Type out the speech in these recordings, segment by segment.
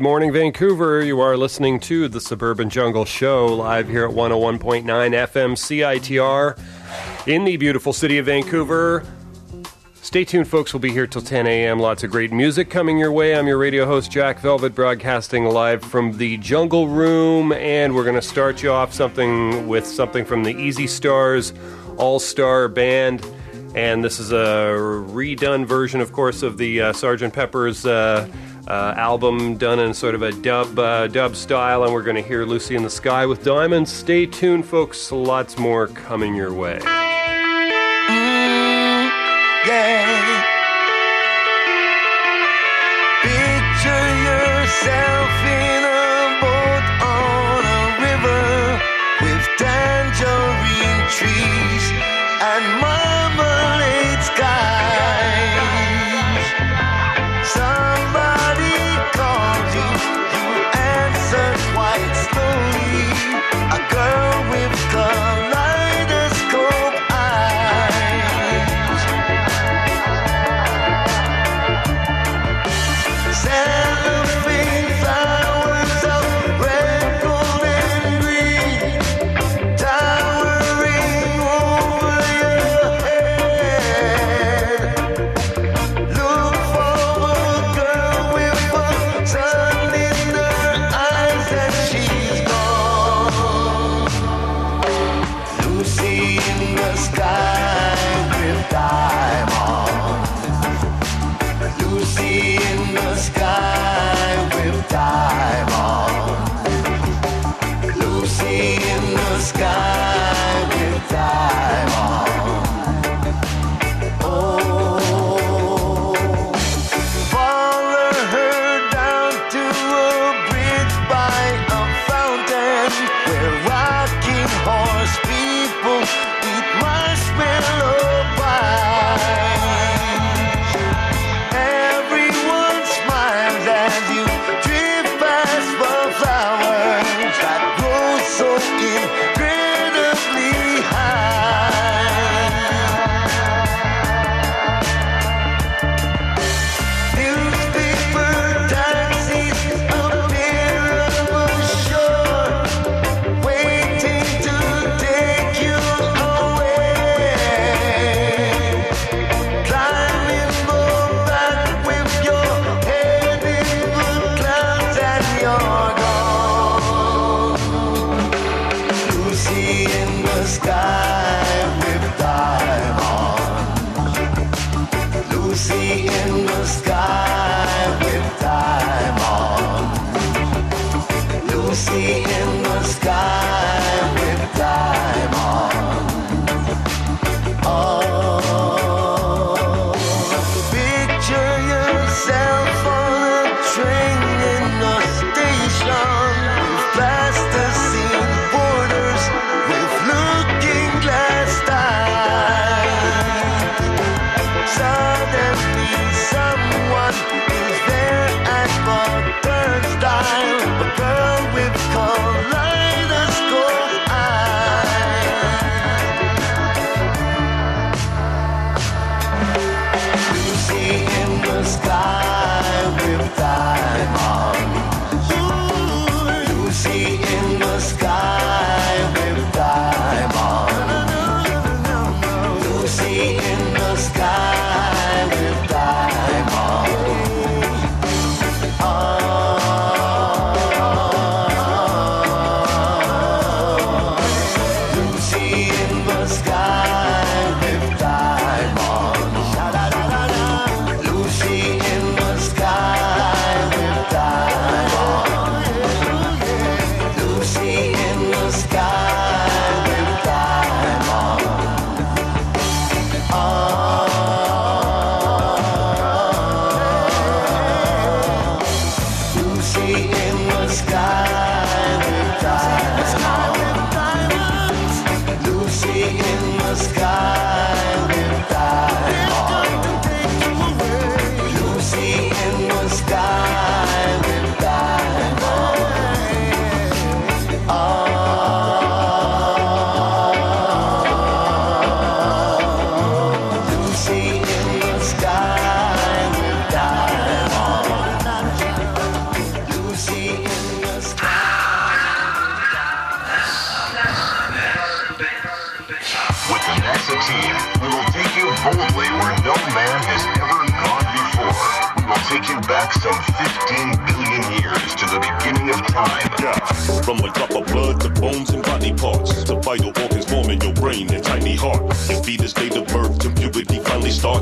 Good morning, Vancouver. You are listening to the Suburban Jungle Show live here at 101.9 FM CITR in the beautiful city of Vancouver. Stay tuned, folks. We'll be here till 10 a.m. Lots of great music coming your way. I'm your radio host, Jack Velvet, broadcasting live from the Jungle Room. And we're going to start you off something with something from the Easy Stars All Star Band. And this is a redone version, of course, of the uh, Sgt. Pepper's. Uh, uh, album done in sort of a dub uh, dub style, and we're going to hear "Lucy in the Sky" with Diamonds. Stay tuned, folks. Lots more coming your way. Mm, yeah.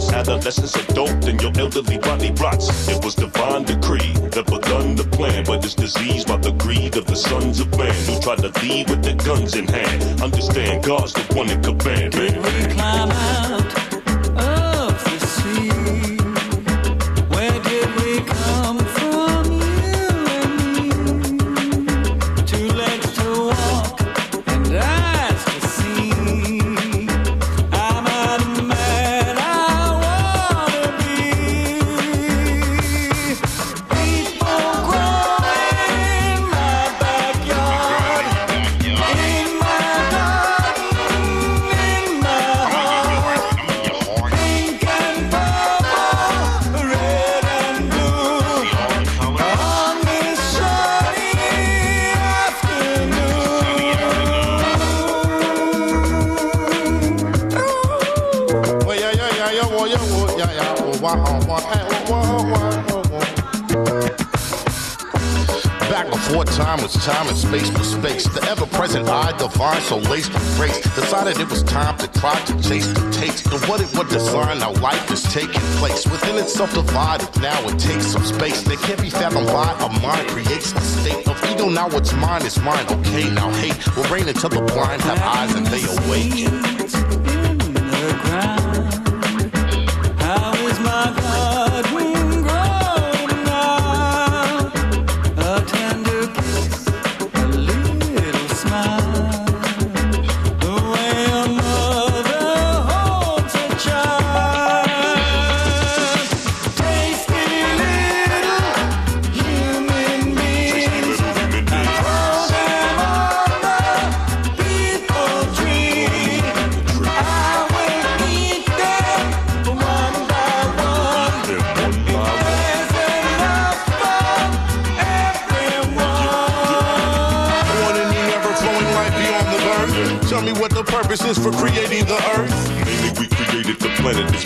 Starts. Adolescence, adult, and your elderly body rots. It was divine decree that begun the plan, but it's diseased by the greed of the sons of man who try to lead with their guns in hand. Understand, God's the one that command, man. we climb out so laced with grace, decided it was time to try to chase the taste of what it would design. Now life is taking place within itself divided. Now it takes some space that can't be fathomed by a mind. Creates the state of ego. Now what's mine is mine. Okay, now hate will reign until the blind have eyes and they awaken.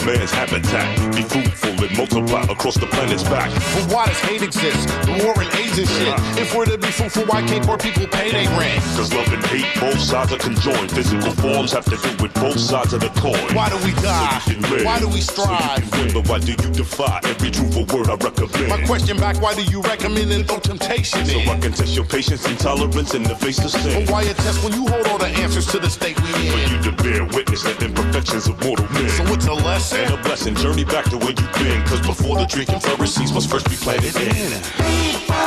Man's habitat. Be and multiply across the planet's back. But why does hate exist? The war and AIDS and shit. If we're to be fruitful, why can't poor people pay their rent? Cause love and hate, both sides are conjoined. Physical forms have to do with both sides of the coin. Why do we die? So you can live. Why do we strive? can win, but why do you defy every truthful word I recommend? My question back, why do you recommend and throw temptation So I can test your patience and tolerance in the face of sin. But why a test when you hold all the answers to the state we in? For you to bear witness the imperfections of mortal men. So it's a lesson. and a blessing. Journey back to where you've been. Cause before the drinking, Pharisees must first be planted in.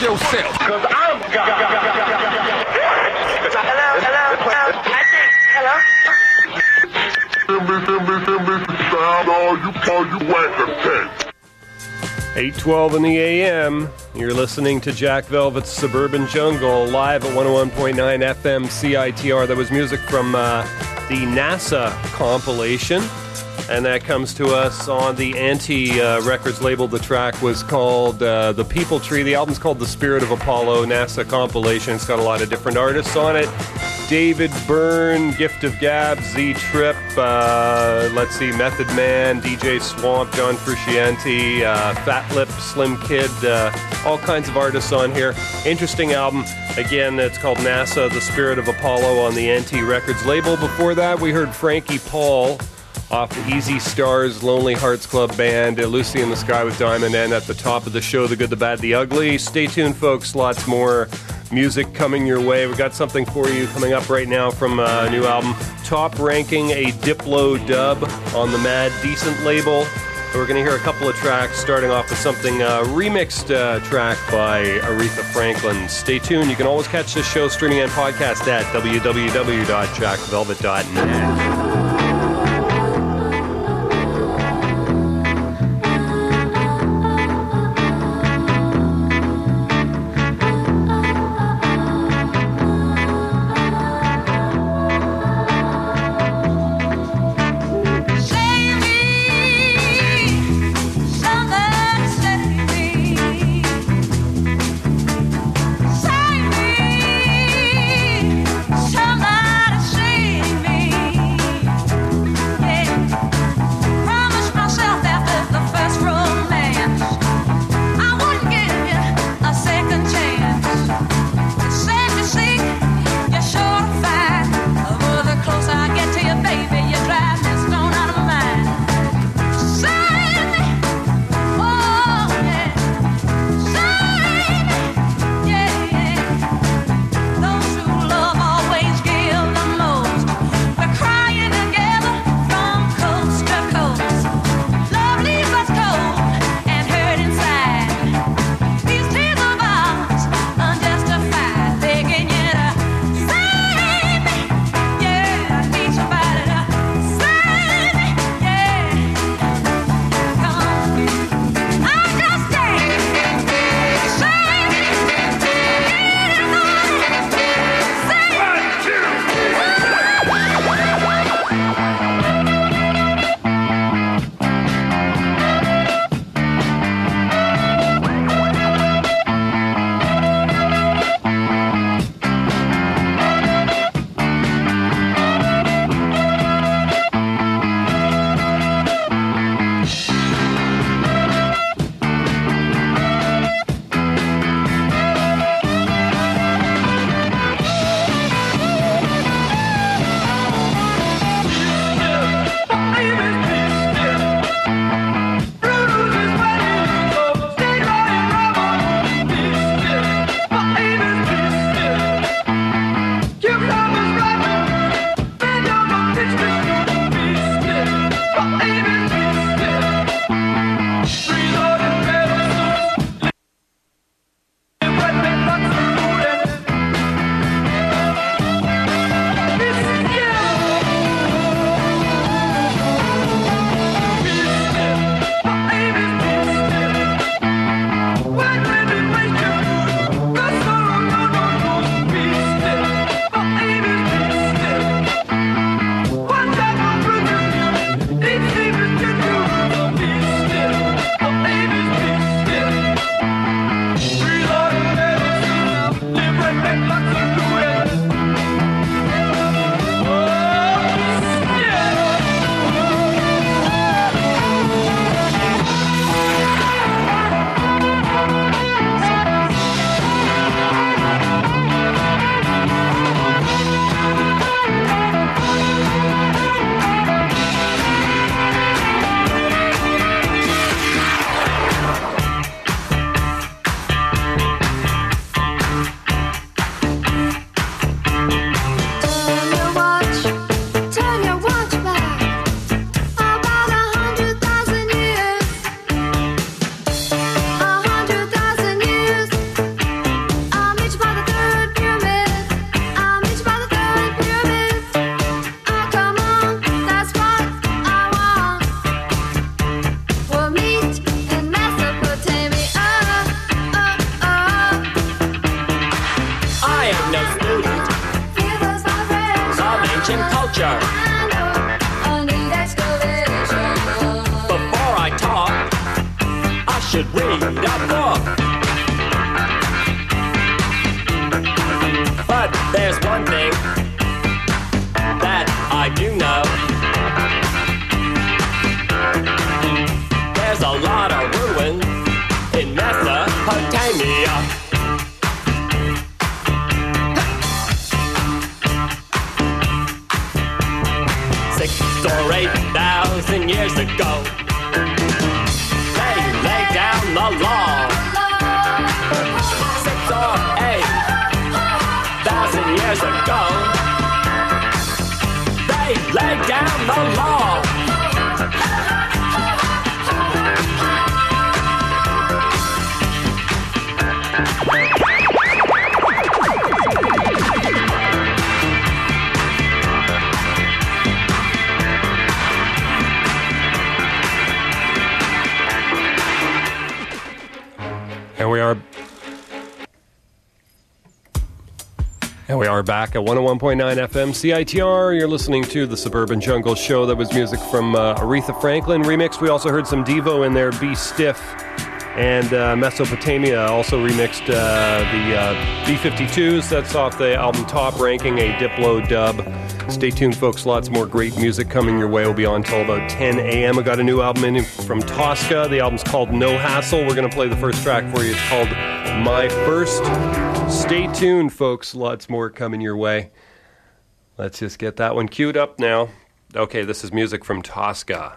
Y'all. Yourself. Cause I'm God. Hello, hello, hello. I think, hello. all you whack 812 in the AM. You're listening to Jack Velvet's Suburban Jungle live at 101.9 FM CITR. That was music from uh, the NASA compilation. And that comes to us on the Anti uh, Records label. The track was called uh, The People Tree. The album's called The Spirit of Apollo NASA compilation. It's got a lot of different artists on it. David Byrne, Gift of Gab, Z Trip, uh, let's see, Method Man, DJ Swamp, John Frusciante, uh, Fat Lip, Slim Kid, uh, all kinds of artists on here. Interesting album. Again, it's called NASA, The Spirit of Apollo on the Anti Records label. Before that, we heard Frankie Paul off the Easy Stars Lonely Hearts Club Band, uh, Lucy in the Sky with Diamond, and at the top of the show, The Good, the Bad, the Ugly. Stay tuned, folks. Lots more music coming your way. We've got something for you coming up right now from a new album, Top Ranking, a Diplo dub on the Mad Decent label. We're going to hear a couple of tracks, starting off with something uh, remixed uh, track by Aretha Franklin. Stay tuned. You can always catch this show streaming and podcast at www.jackvelvet.net. are back at 101.9 FM CITR. You're listening to the Suburban Jungle Show. That was music from uh, Aretha Franklin remix. We also heard some Devo in there, Be Stiff. And uh, Mesopotamia also remixed uh, the uh, B 52s. That's off the album Top Ranking, a Diplo dub. Stay tuned, folks. Lots more great music coming your way. We'll be on till about 10 a.m. I got a new album in from Tosca. The album's called No Hassle. We're going to play the first track for you. It's called My First. Stay tuned, folks. Lots more coming your way. Let's just get that one queued up now. Okay, this is music from Tosca.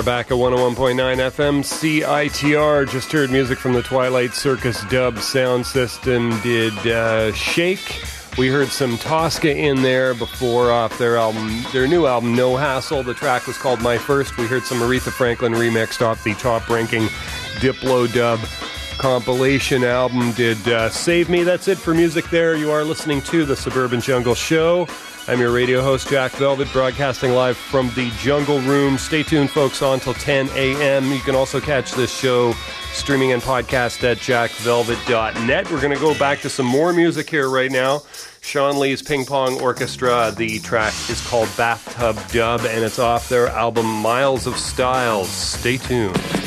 Are back at 101.9 FM CITR. Just heard music from the Twilight Circus dub sound system. Did uh, Shake. We heard some Tosca in there before off their album, their new album, No Hassle. The track was called My First. We heard some Aretha Franklin remixed off the top ranking Diplo dub compilation album. Did uh, Save Me. That's it for music there. You are listening to the Suburban Jungle Show. I'm your radio host, Jack Velvet, broadcasting live from the Jungle Room. Stay tuned, folks, on until 10 a.m. You can also catch this show streaming and podcast at jackvelvet.net. We're going to go back to some more music here right now. Sean Lee's Ping Pong Orchestra. The track is called Bathtub Dub, and it's off their album Miles of Styles. Stay tuned.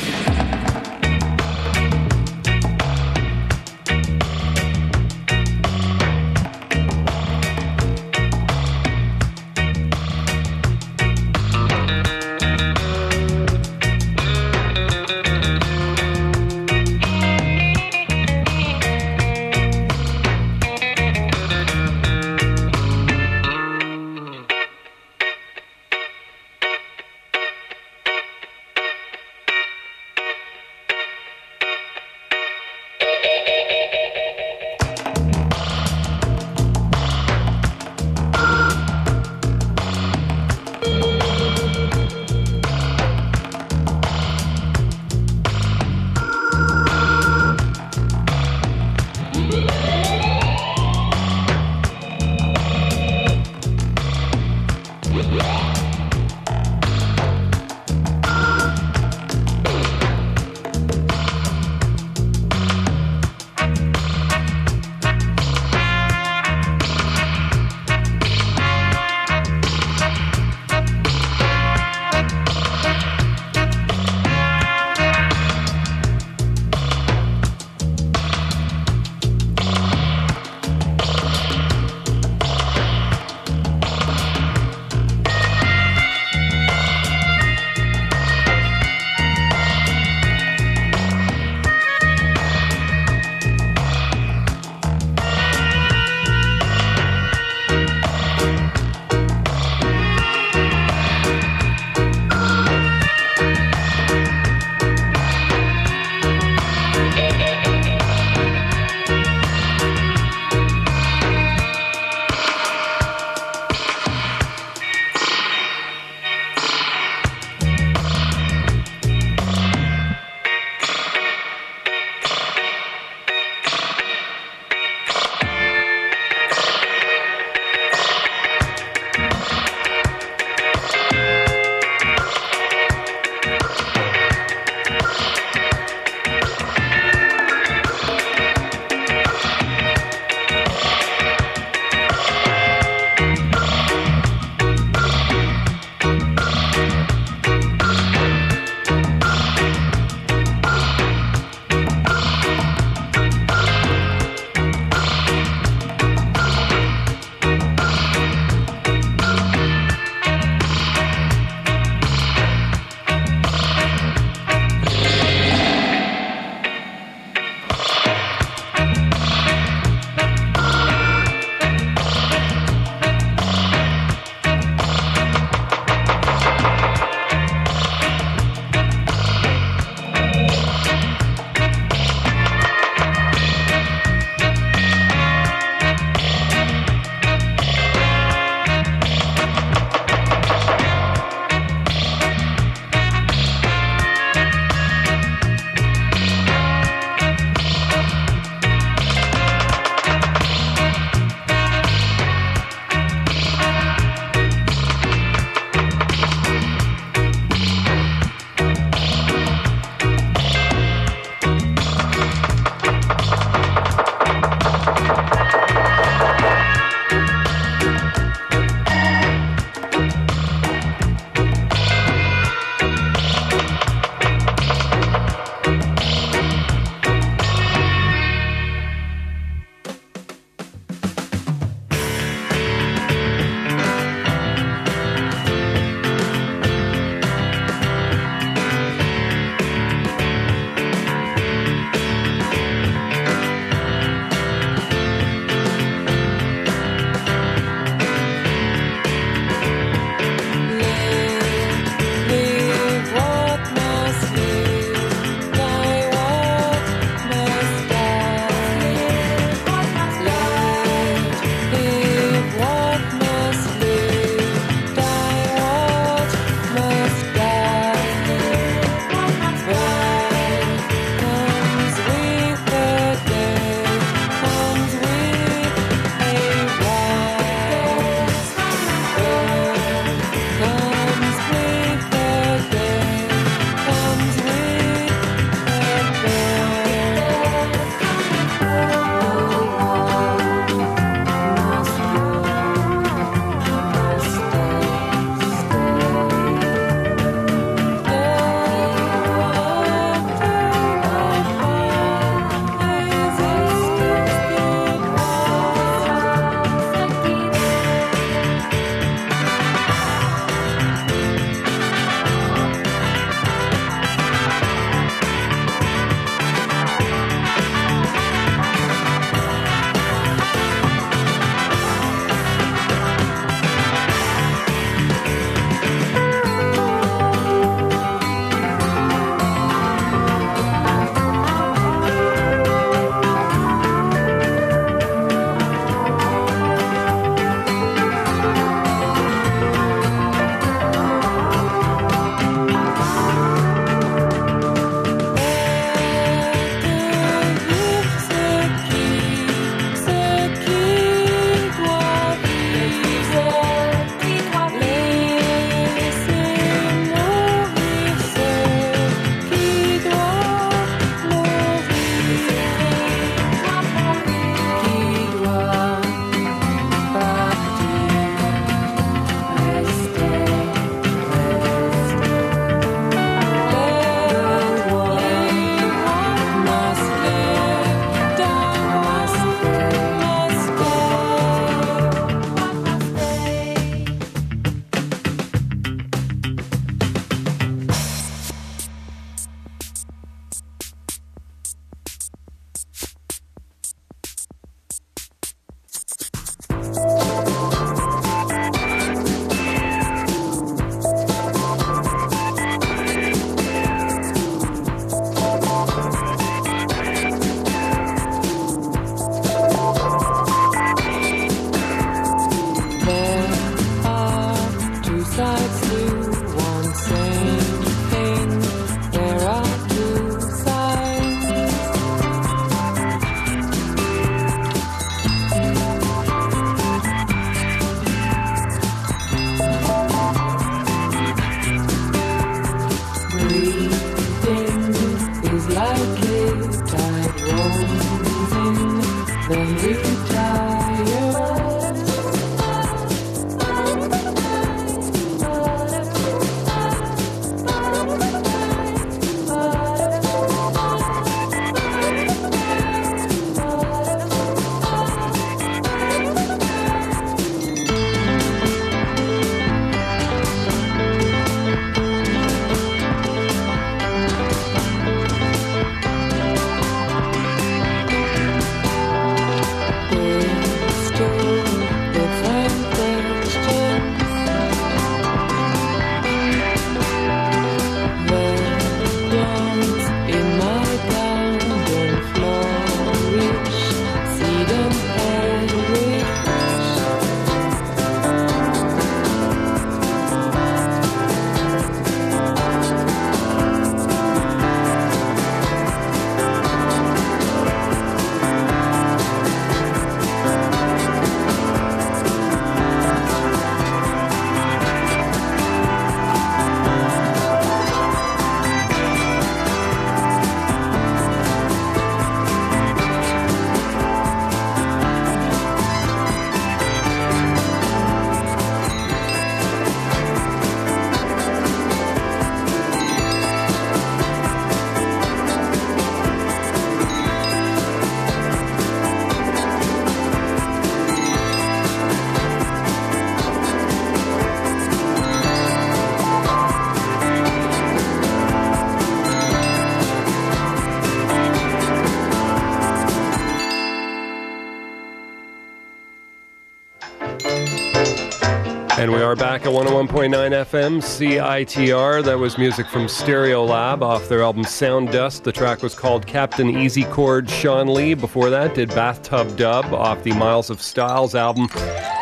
back at 101.9 FM CITR. That was music from Stereolab off their album Sound Dust. The track was called Captain Easychord. Sean Lee, before that, did Bathtub Dub off the Miles of Styles album.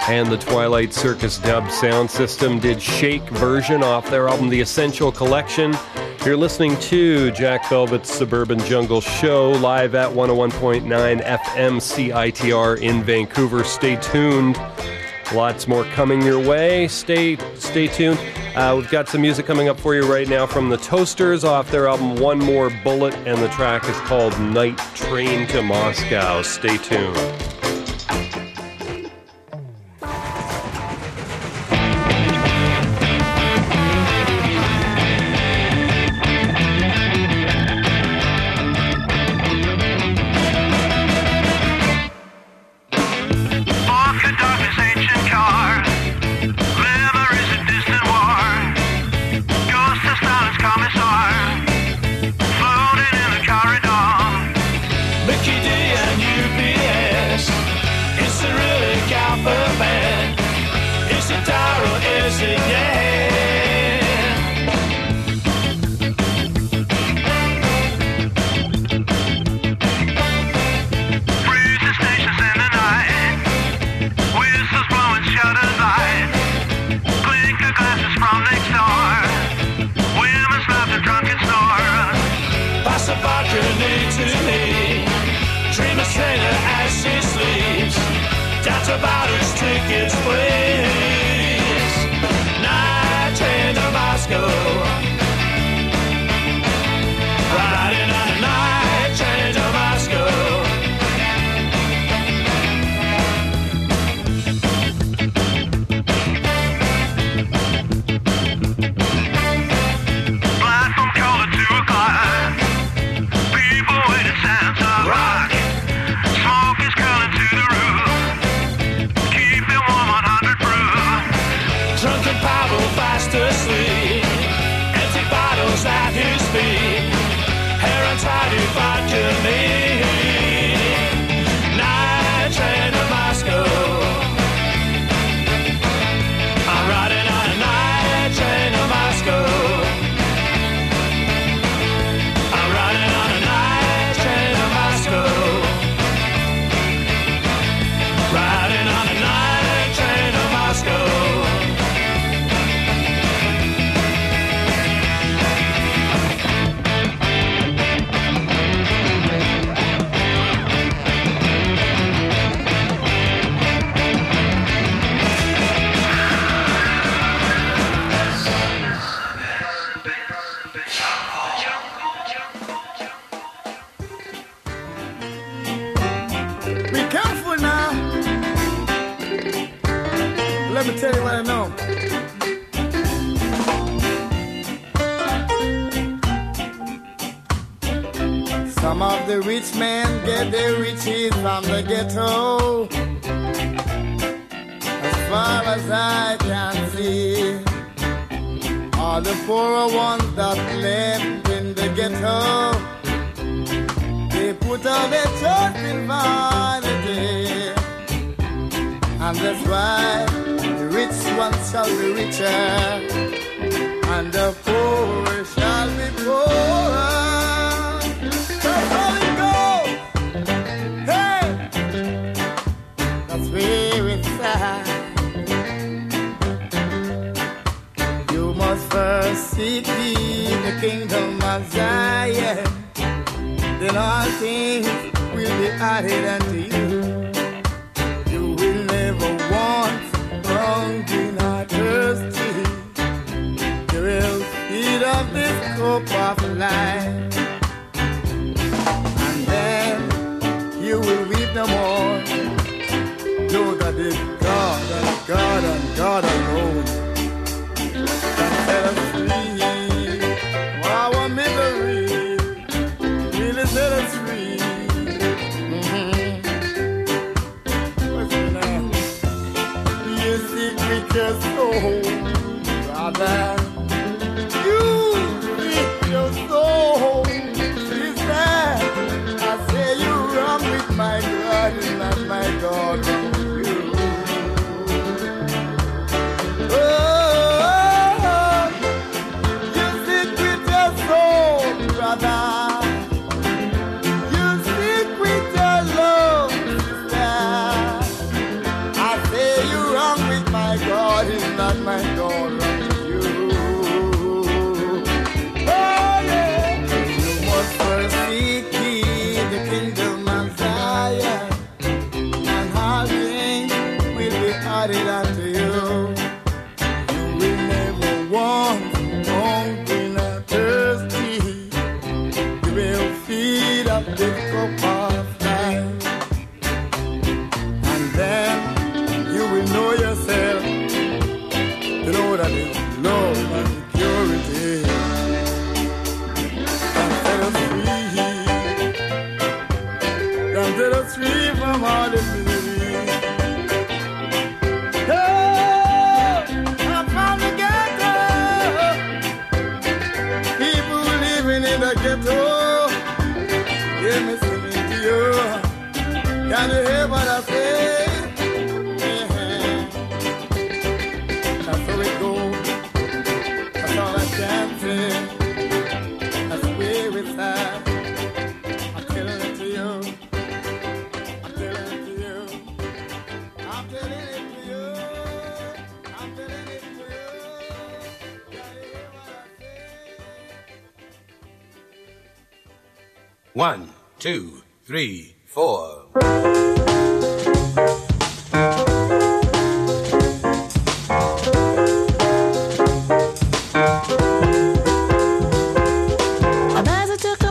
And the Twilight Circus Dub Sound System did Shake Version off their album The Essential Collection. You're listening to Jack Velvet's Suburban Jungle Show live at 101.9 FM CITR in Vancouver. Stay tuned. Lots more coming your way. Stay stay tuned. Uh, we've got some music coming up for you right now from the Toasters off their album One More Bullet, and the track is called Night Train to Moscow. Stay tuned.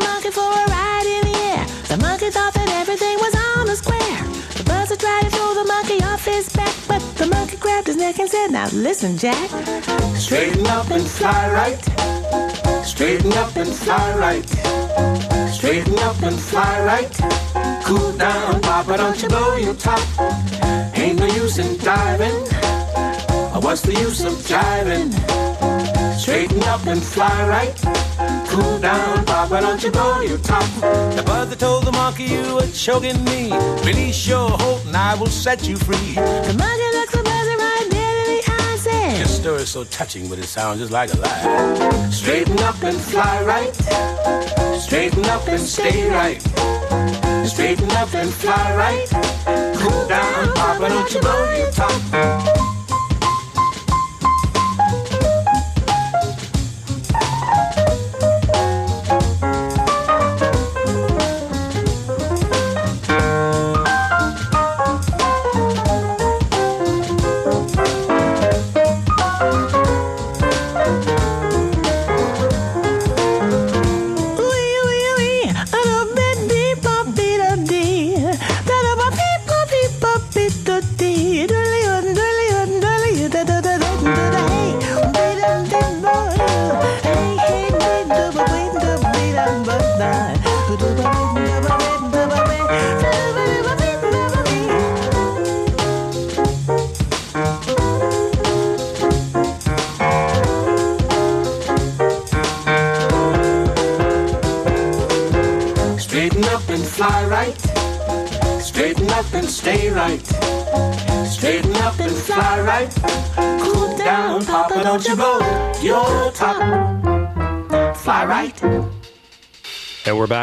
Monkey for a ride in the air The monkey thought that everything was on the square The buzzard tried to throw the monkey off his back But the monkey grabbed his neck and said, Now listen, Jack. Straighten up and fly right. Straighten up and fly right. Straighten up and fly right. Cool down, Papa, don't you blow your top. Ain't no use in diving. Uh, what's the use of jiving? Straighten up and fly right. Cool down, Papa, don't you blow your top. The buzzer told the monkey you were choking me. Release your hold and I will set you free. The monkey looked the buzzer right dead in the eye and said, Your story's so touching, but it sounds just like a lie. Straighten up and fly right. Straighten up and stay right. Straighten up and fly right. Cool down, Papa, don't you blow your top.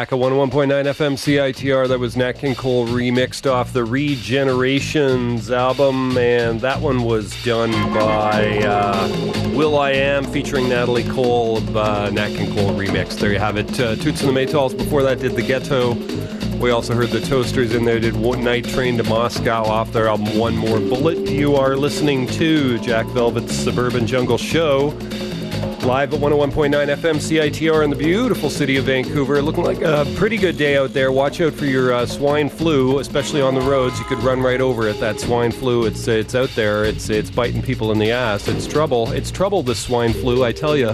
Back at 101.9 FM CITR. That was Nat King Cole remixed off the Regenerations album, and that one was done by uh, will.i.am featuring Natalie Cole, uh, Nat King Cole remix. There you have it. Uh, Toots and the Maytals before that did The Ghetto. We also heard the Toasters in there, did One Night Train to Moscow off their album One More Bullet. You are listening to Jack Velvet's Suburban Jungle Show. Live at 101.9 FM CITR in the beautiful city of Vancouver. Looking like a pretty good day out there. Watch out for your uh, swine flu, especially on the roads. You could run right over it. That swine flu, it's it's out there. It's it's biting people in the ass. It's trouble. It's trouble. This swine flu, I tell you.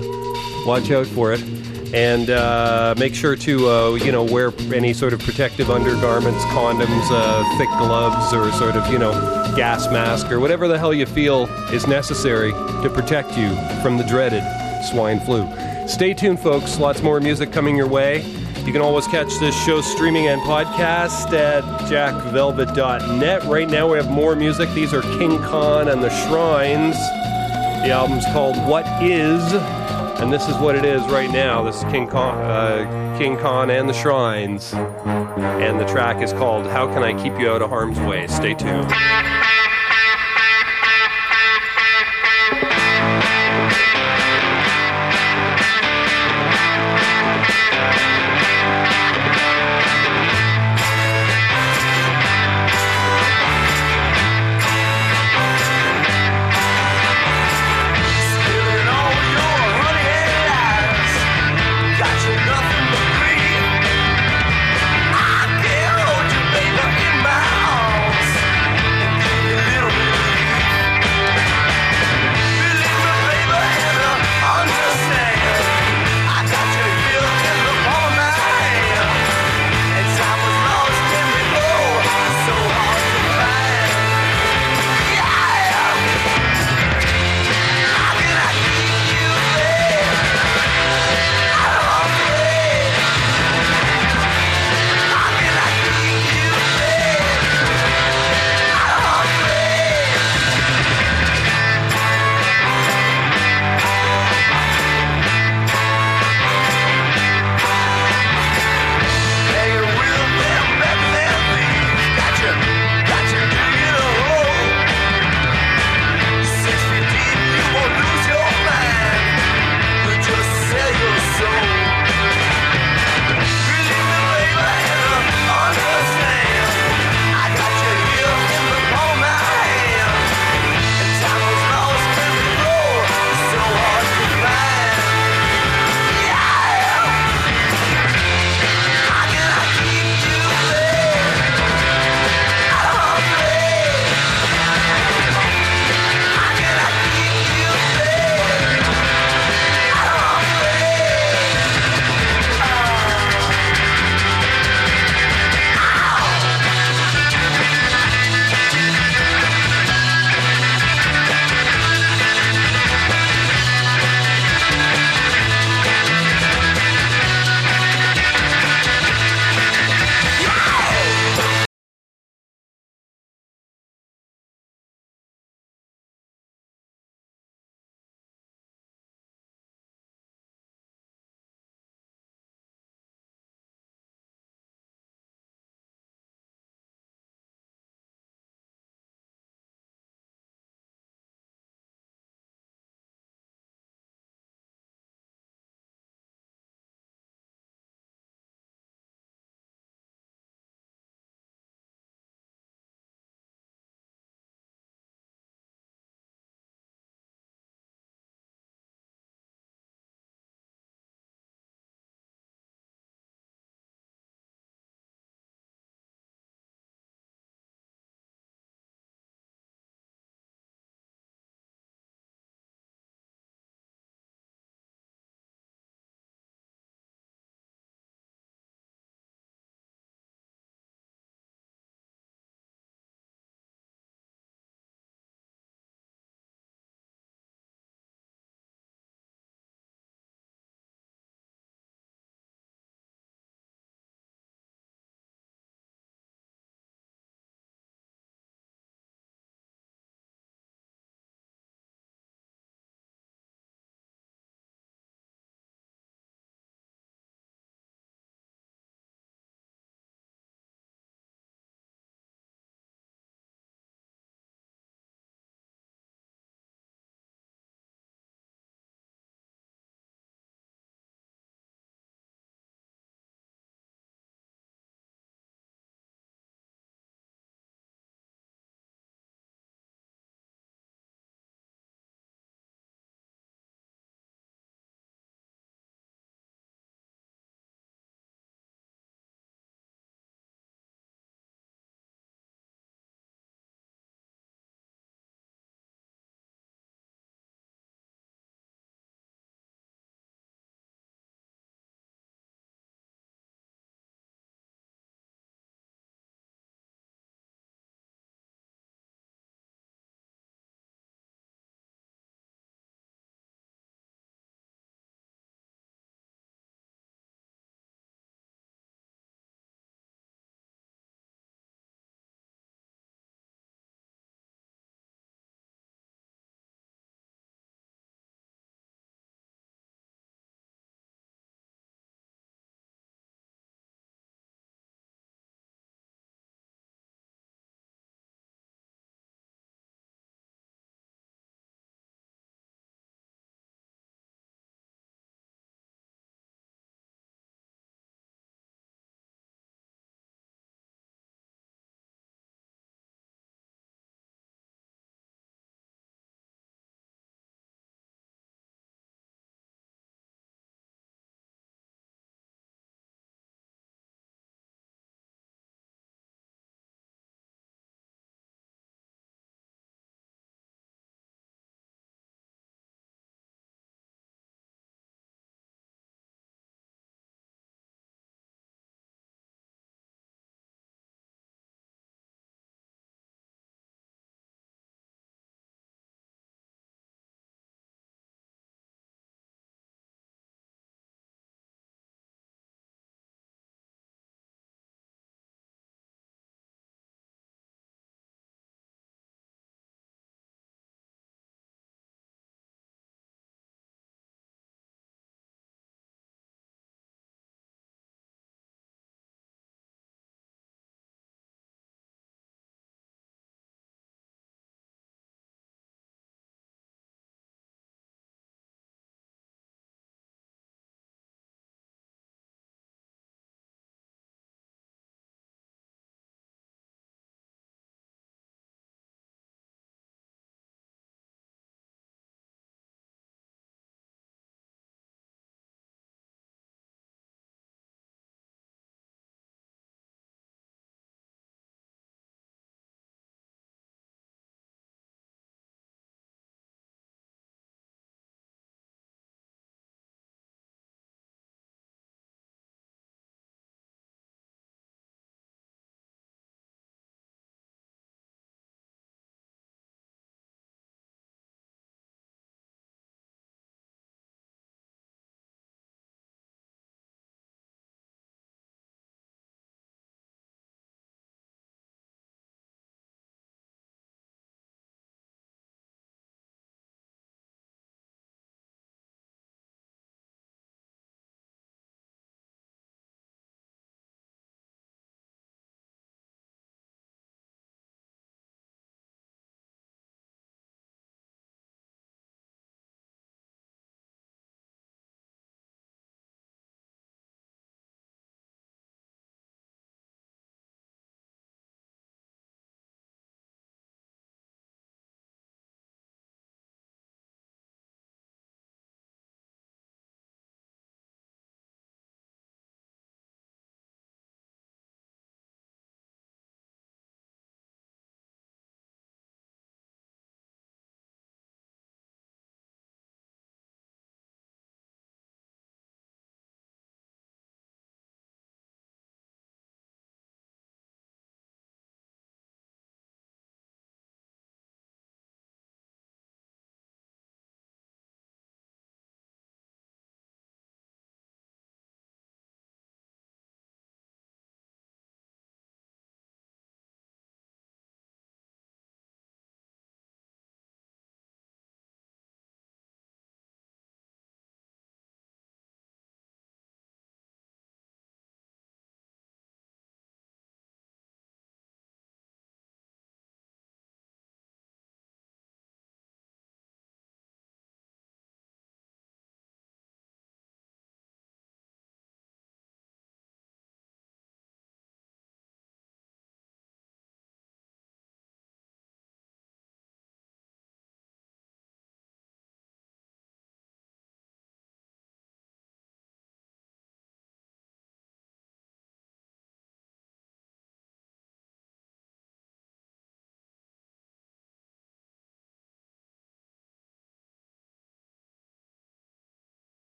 Watch out for it. And uh, make sure to uh, you know wear any sort of protective undergarments, condoms, uh, thick gloves, or sort of you know gas mask or whatever the hell you feel is necessary to protect you from the dreaded swine flu. Stay tuned, folks. Lots more music coming your way. You can always catch this show streaming and podcast at jackvelvet.net. Right now, we have more music. These are King Khan and the Shrines. The album's called What Is, and this is what it is right now. This is King Khan, uh, King Khan and the Shrines, and the track is called How Can I Keep You Out of Harm's Way. Stay tuned.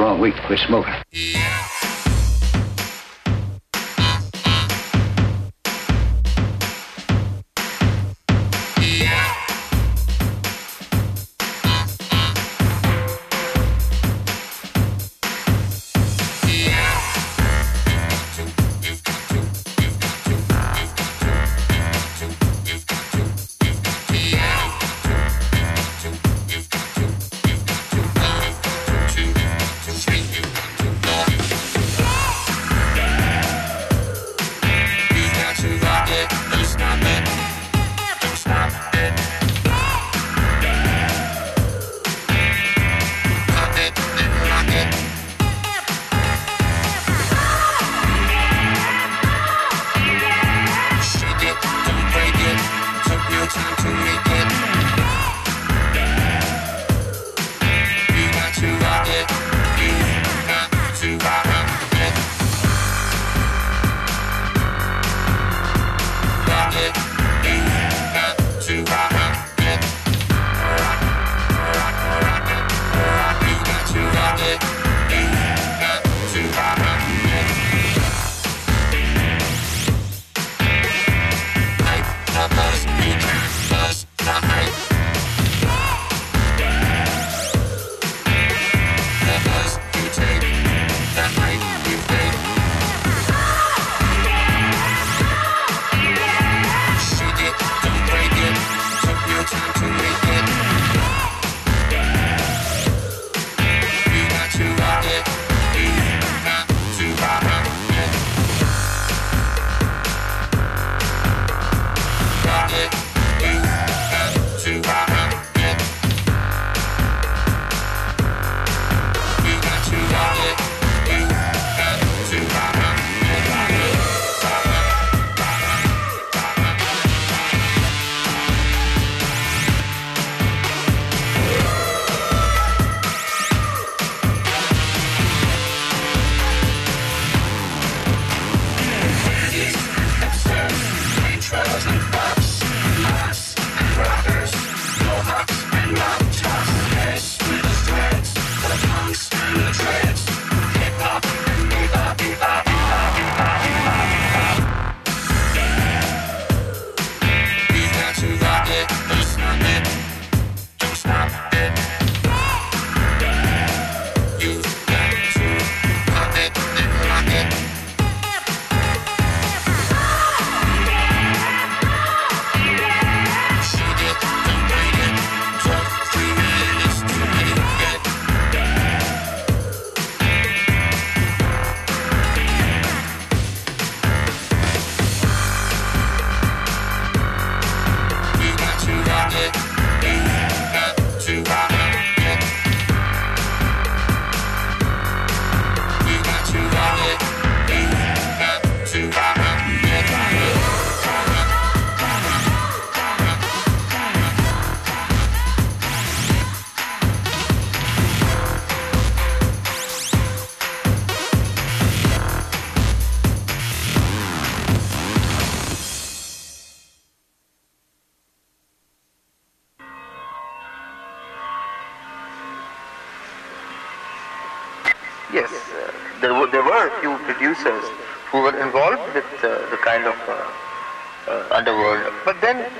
Wrong week to quit smoking. Then,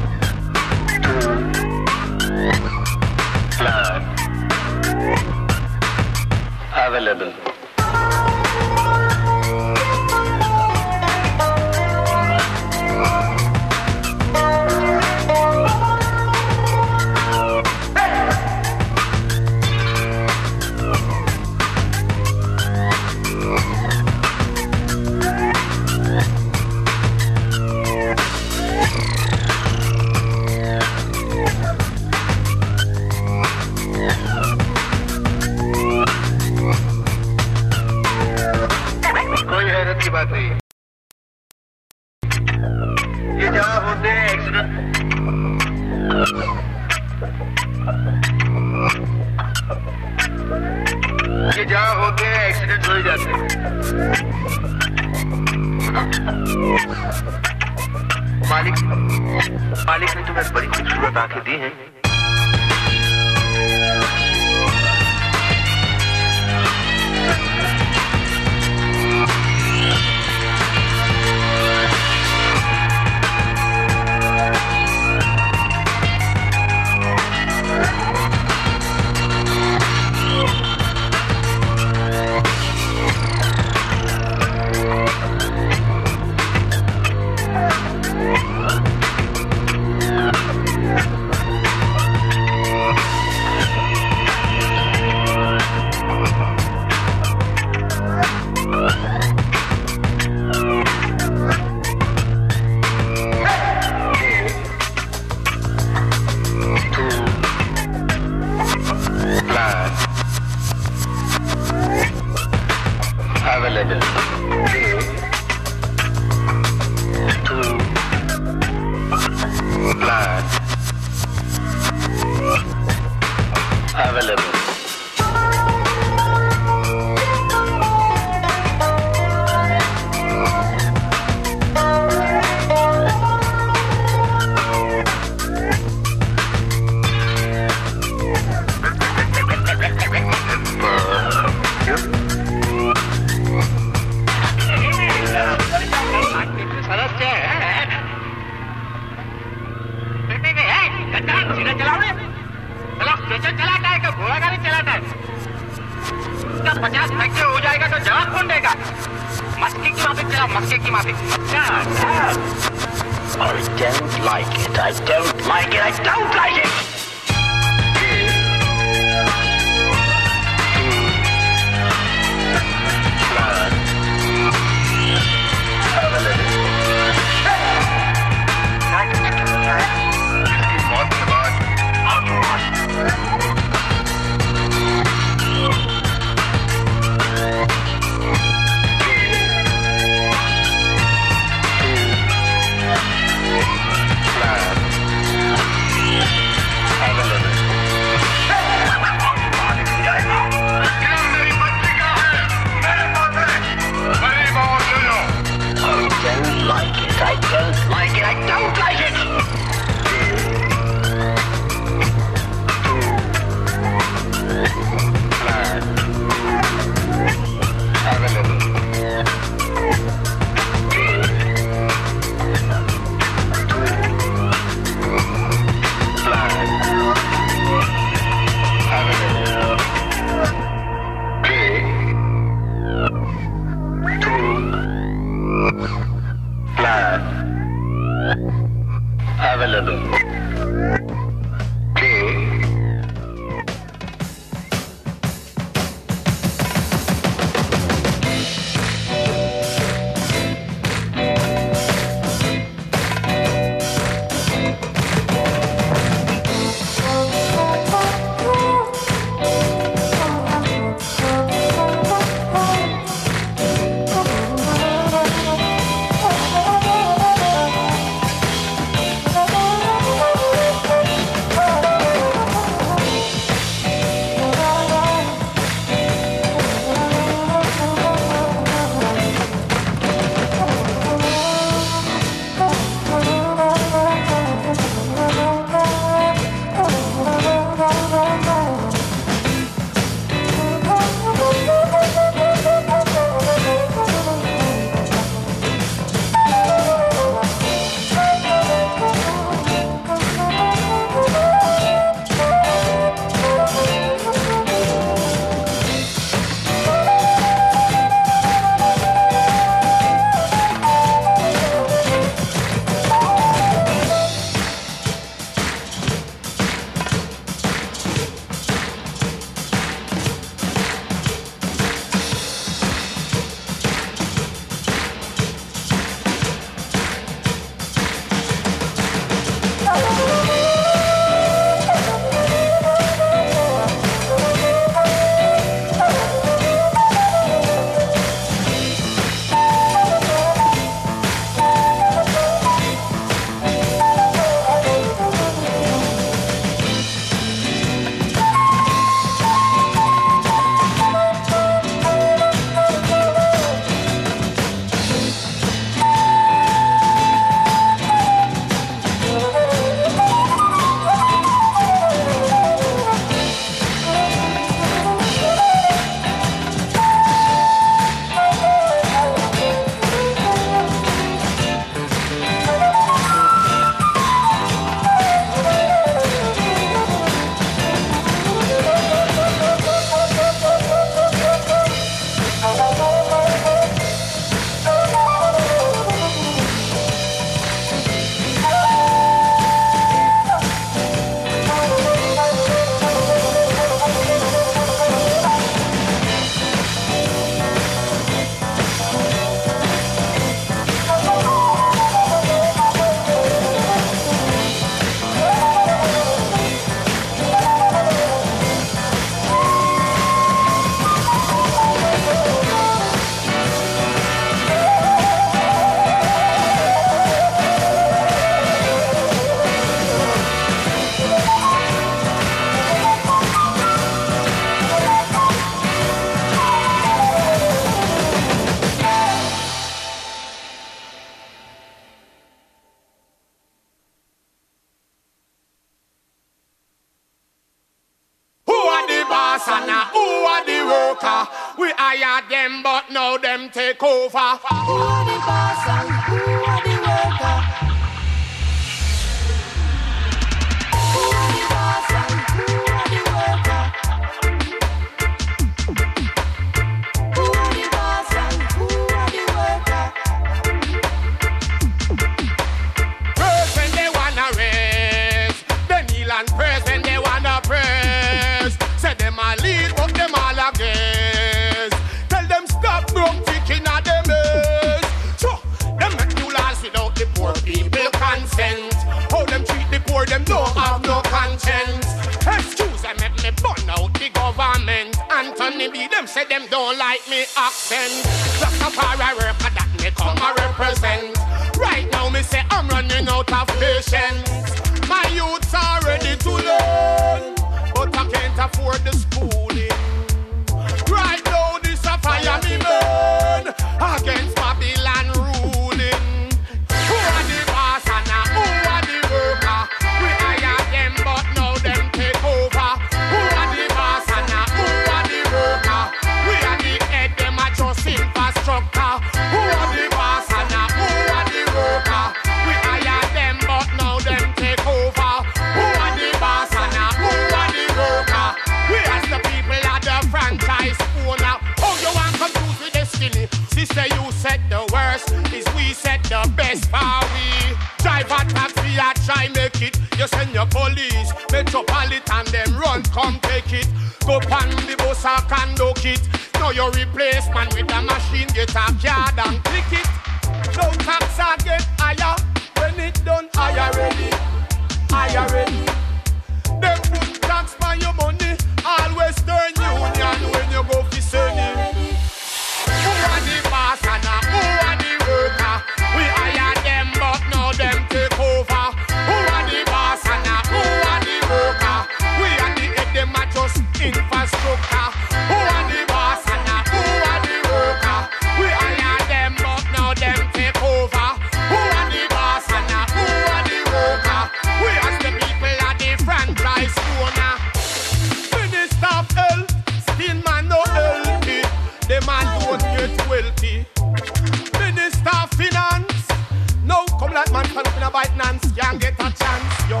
can get a chance, yo.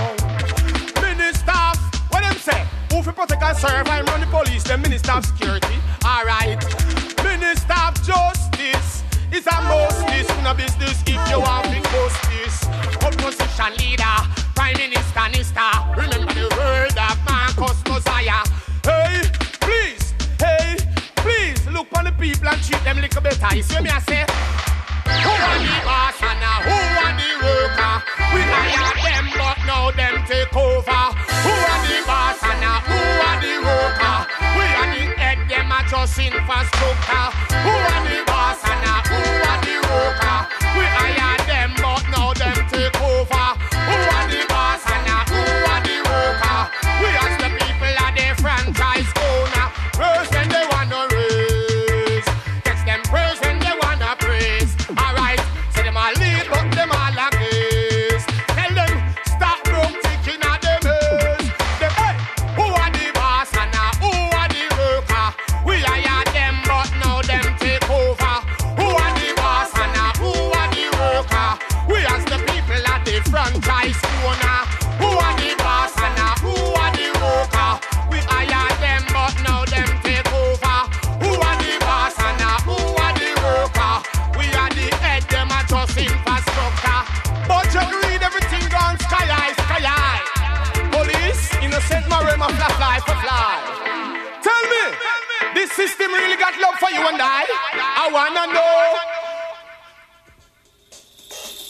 Minister, what them say? Who fi protect and serve? I'm the police, the minister of security. All right. Minister of justice is a most in a business if you want to post this. Opposition leader, prime minister, minister. Remember the word of Marcus Mosiah. Hey, please, hey, please look on the people and treat them little better. You see me? I say, who want the boss and who want the over. We hire them, but now them take over. Who are the boss and uh, who are the worker? We are the head, them are just infrastructure. Uh, who are the boss and uh,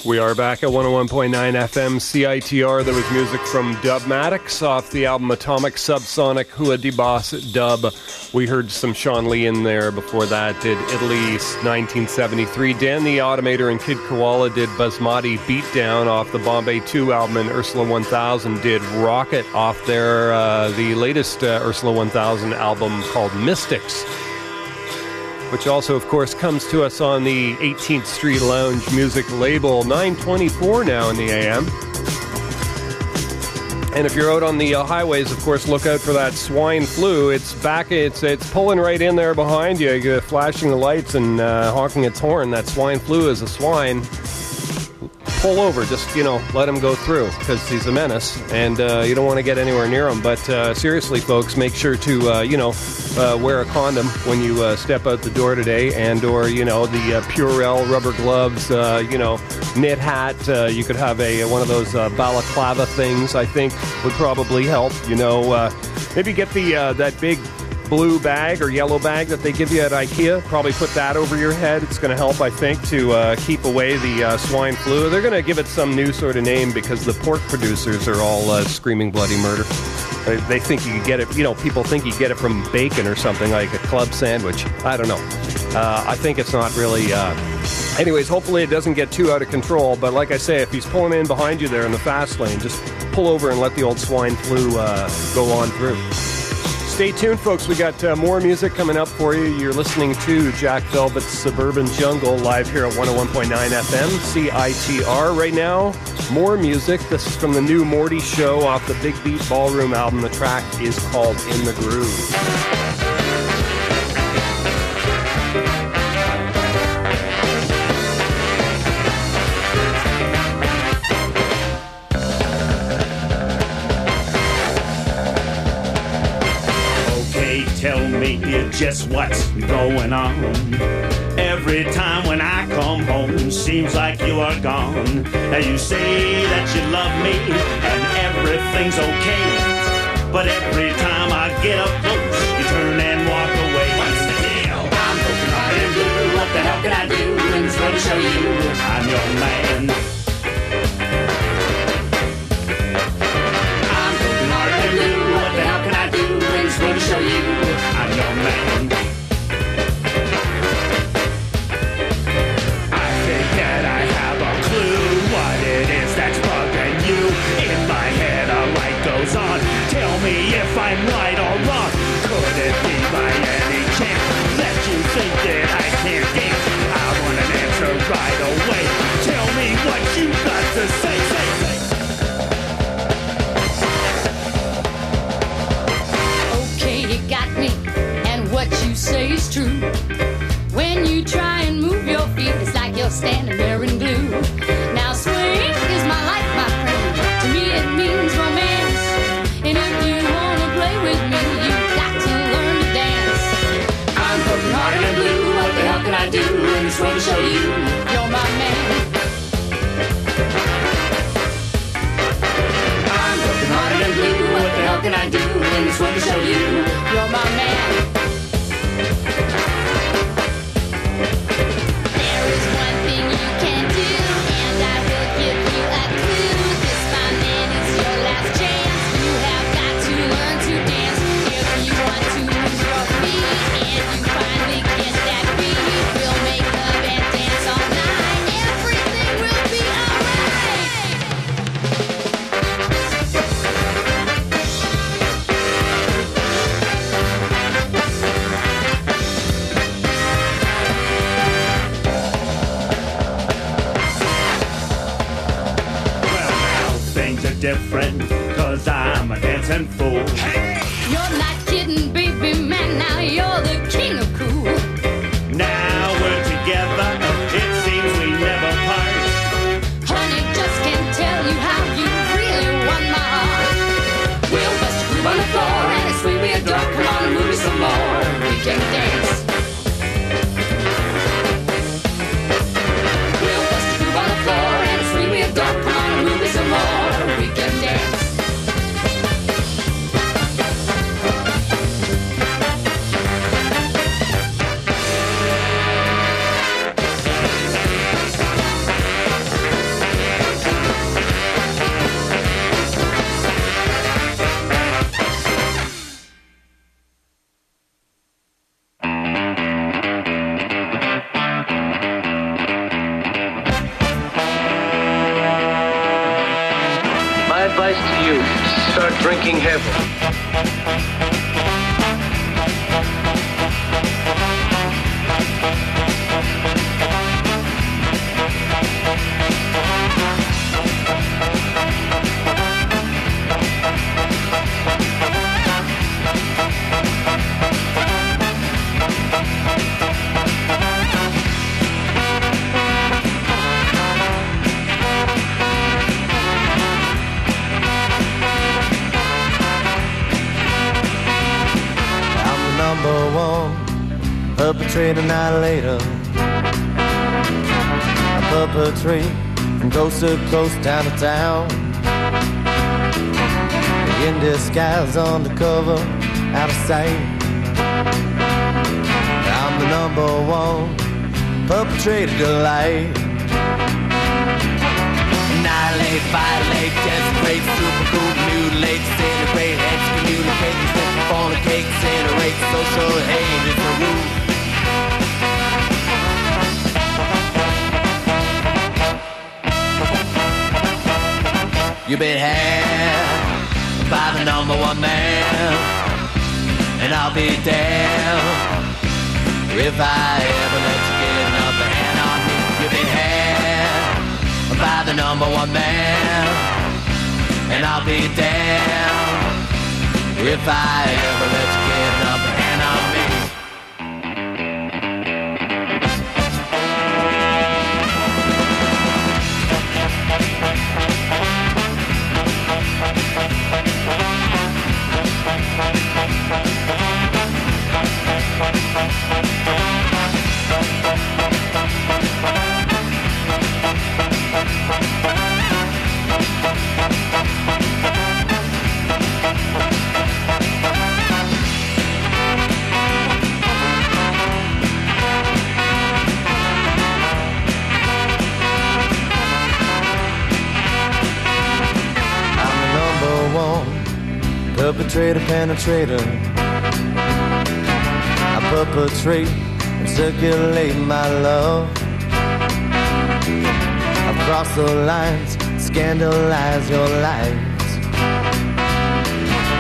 We are back at 101.9 FM CITR. There was music from Dubmatix off the album Atomic Subsonic Hua de Boss Dub. We heard some Sean Lee in there before that, did Italy 1973. Dan the Automator and Kid Koala did Basmati Beatdown off the Bombay 2 album, and Ursula 1000 did Rocket off their uh, the latest uh, Ursula 1000 album called Mystics which also, of course, comes to us on the 18th Street Lounge music label, 924 now in the AM. And if you're out on the uh, highways, of course, look out for that swine flu. It's back. It's it's pulling right in there behind you. You're flashing the lights and uh, honking its horn. That swine flu is a swine. Pull over, just you know, let him go through because he's a menace, and uh, you don't want to get anywhere near him. But uh, seriously, folks, make sure to uh, you know uh, wear a condom when you uh, step out the door today, and or you know the uh, Purell rubber gloves, you know, knit hat. You could have a one of those balaclava things. I think would probably help. You know, maybe get the that big blue bag or yellow bag that they give you at IKEA. Probably put that over your head. It's going to help, I think, to uh, keep away the uh, swine flu. They're going to give it some new sort of name because the pork producers are all uh, screaming bloody murder. They, think you could get it, you know, people think you get it from bacon or something like a club sandwich. I don't know. Uh, I think it's not really. Uh... Anyways, hopefully it doesn't get too out of control. But like I say, if he's pulling in behind you there in the fast lane, just pull over and let the old swine flu uh, go on through. Stay tuned, folks. We got uh, more music coming up for you. You're listening to Jack Velvet's Suburban Jungle live here at 101.9 FM, CITR. Right now, more music. This is from the new Morty show off the Big Beat Ballroom album. The track is called In the Groove. Tell me just what's going on. Every time when I come home, seems like you are gone. And you say that you love me and everything's okay. But every time I get up close, you turn and walk away. What's the deal? I'm broken hearted and blue. What the hell can I do? And it's gonna show you I'm your man. I'm your penetrator. I perpetrate and circulate my love. I've crossed the lines, scandalize your lives.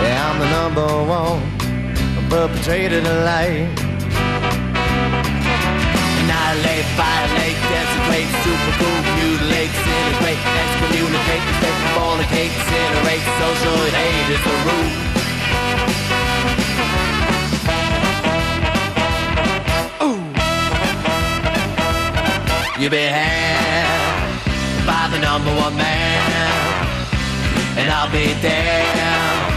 Yeah, I'm the number one perpetrator tonight. Annihilate, violate, desecrate, super cool, mutilate, disintegrate, excommunicate, fornicate, incinerate, social hate is the rule. You've been had by the number one man, and I'll be damned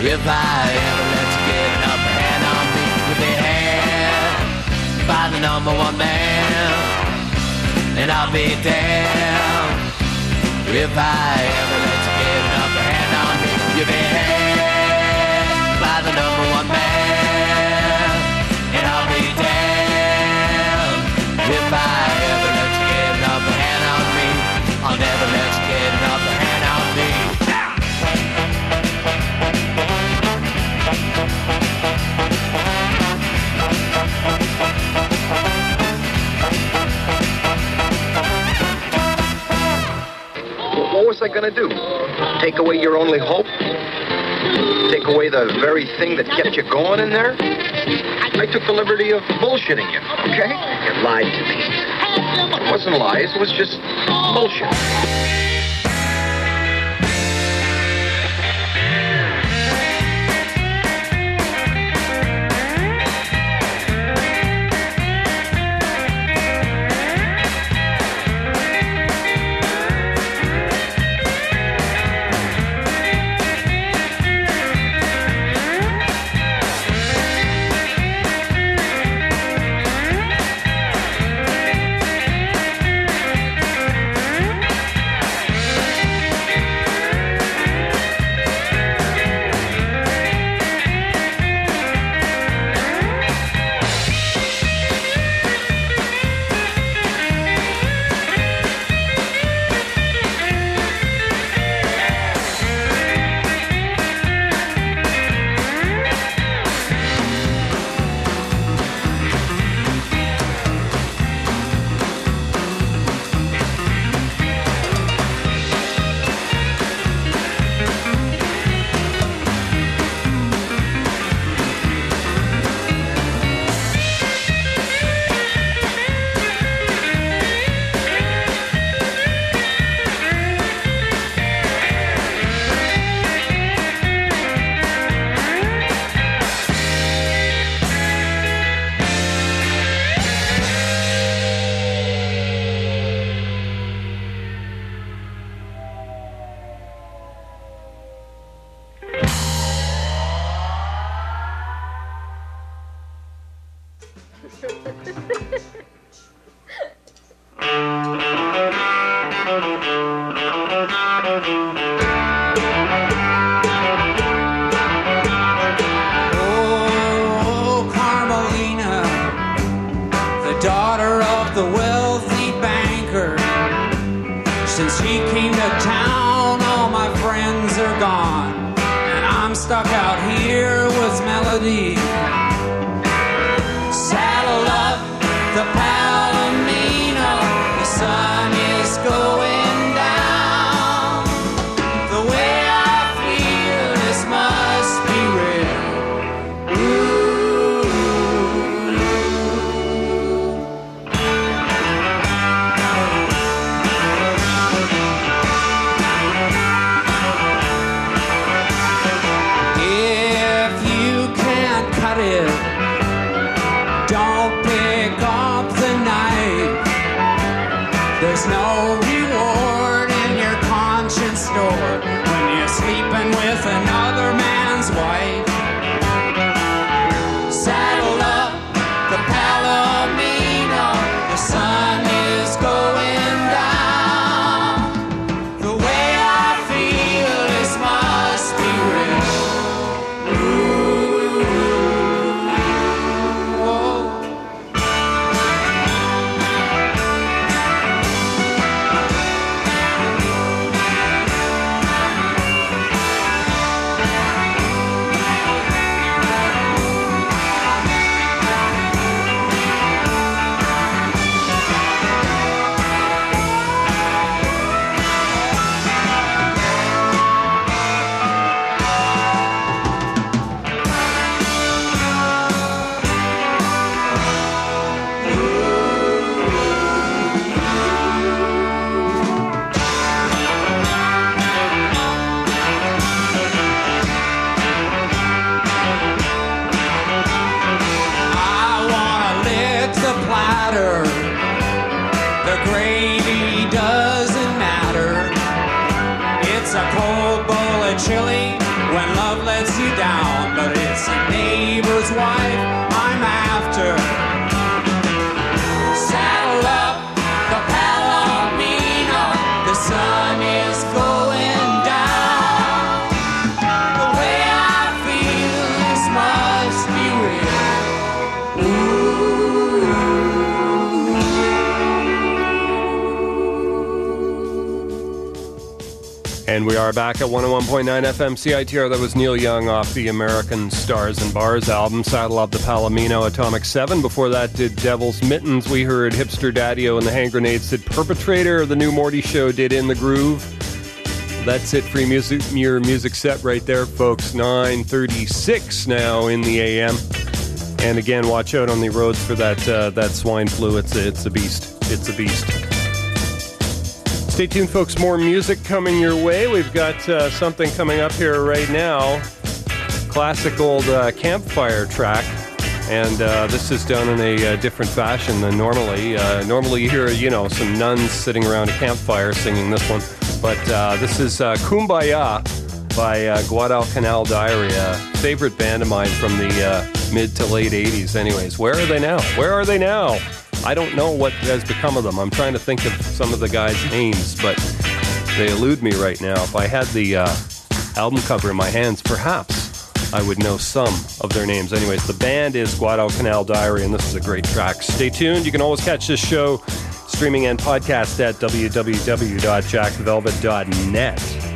if I ever let you get an upper hand on me. You've been had by the number one man, and I'll be damned if I ever let you get an upper hand on me. You've been had by the number one man, was I going to do? Take away your only hope? Take away the very thing that kept you going in there? I took the liberty of bullshitting you, okay? You lied to me. It wasn't lies, it was just bullshit. At 101.9 FM CITR. That was Neil Young off the American Stars and Bars album, Saddle Up the Palomino, Atomic 7. Before that, did Devil's Mittens. We heard Hipster Daddio and the Hand Grenades did Perpetrator. The new Morty Show did In the Groove. That's it for your music, your music set right there, folks. 936 now in the AM. And again, watch out on the roads for that uh, that swine flu. It's a, it's a beast. It's a beast. Stay tuned, folks. More music coming your way. We've got uh, something coming up here right now. Classic old uh, campfire track. And uh, this is done in a uh, different fashion than normally. Uh, normally, you hear, you know, some nuns sitting around a campfire singing this one. But uh, this is Kumbaya by uh, Guadalcanal Diary, a favorite band of mine from the mid to late 80s, anyways. Where are they now? Where are they now? I don't know what has become of them. I'm trying to think of some of the guys' names, but they elude me right now. If I had the uh, album cover in my hands, perhaps I would know some of their names. Anyways, the band is Guadalcanal Diary, and this is a great track. Stay tuned. You can always catch this show streaming and podcast at www.jackvelvet.net.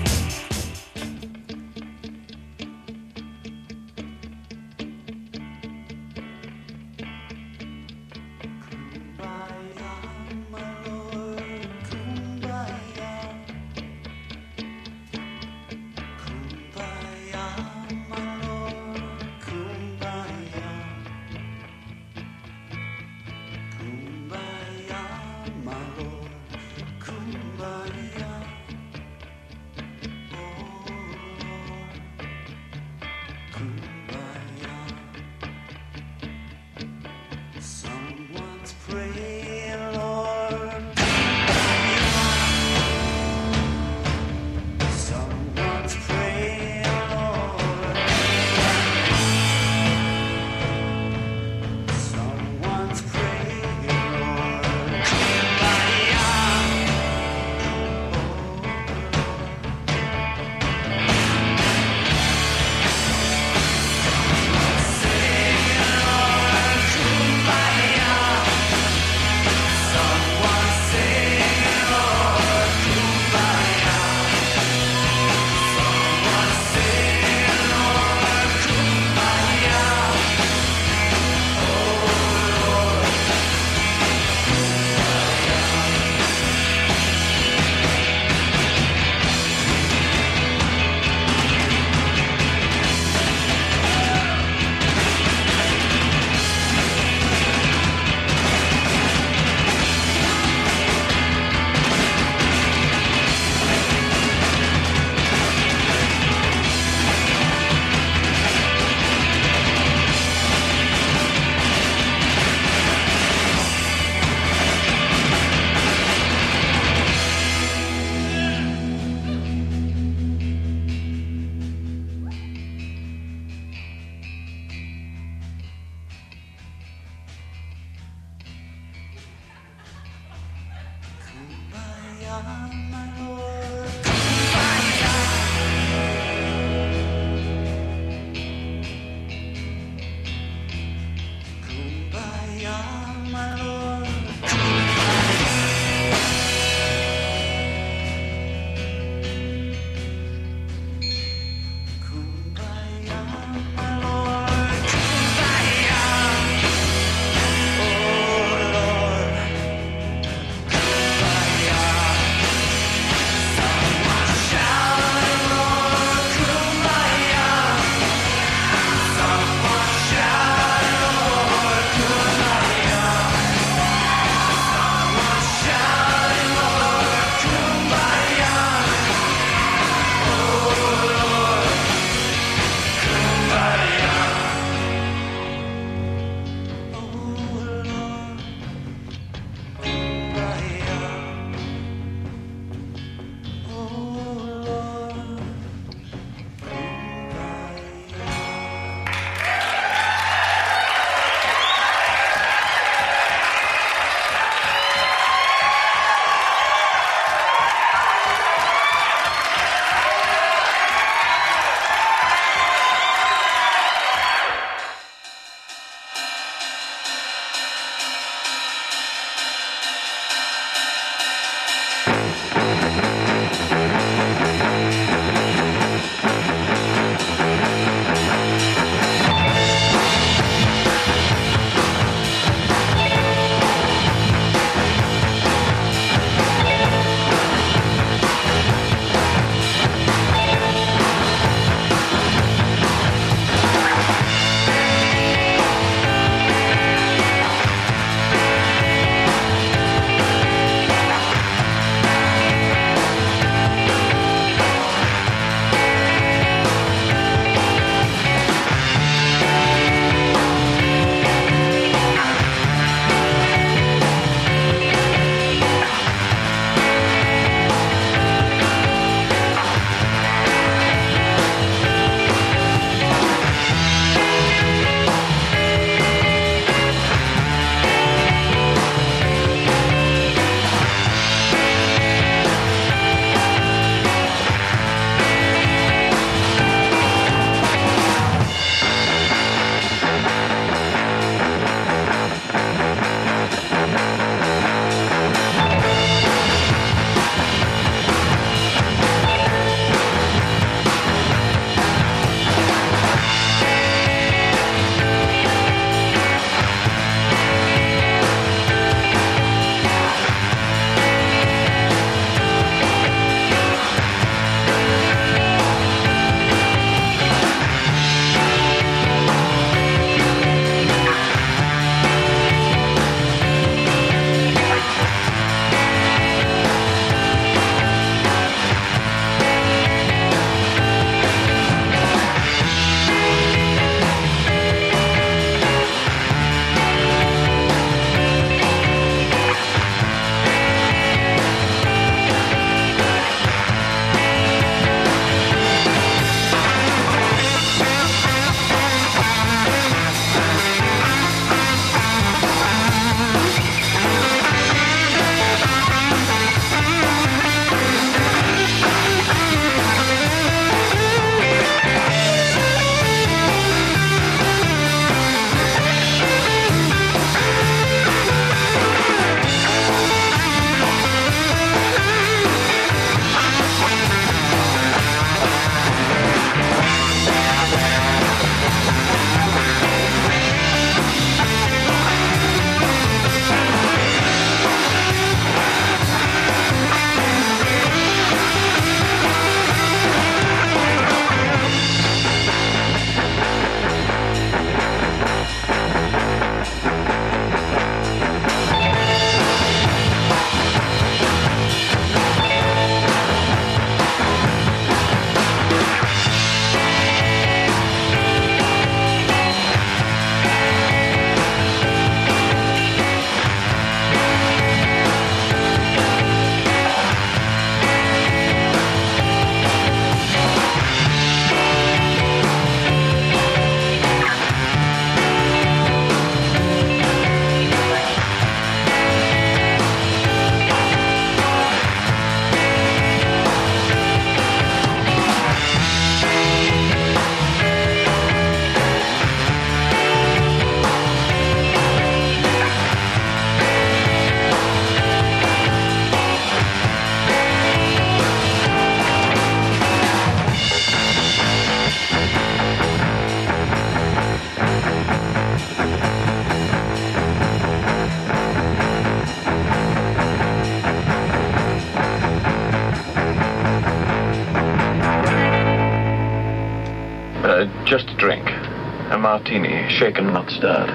martini, shaken, not stirred.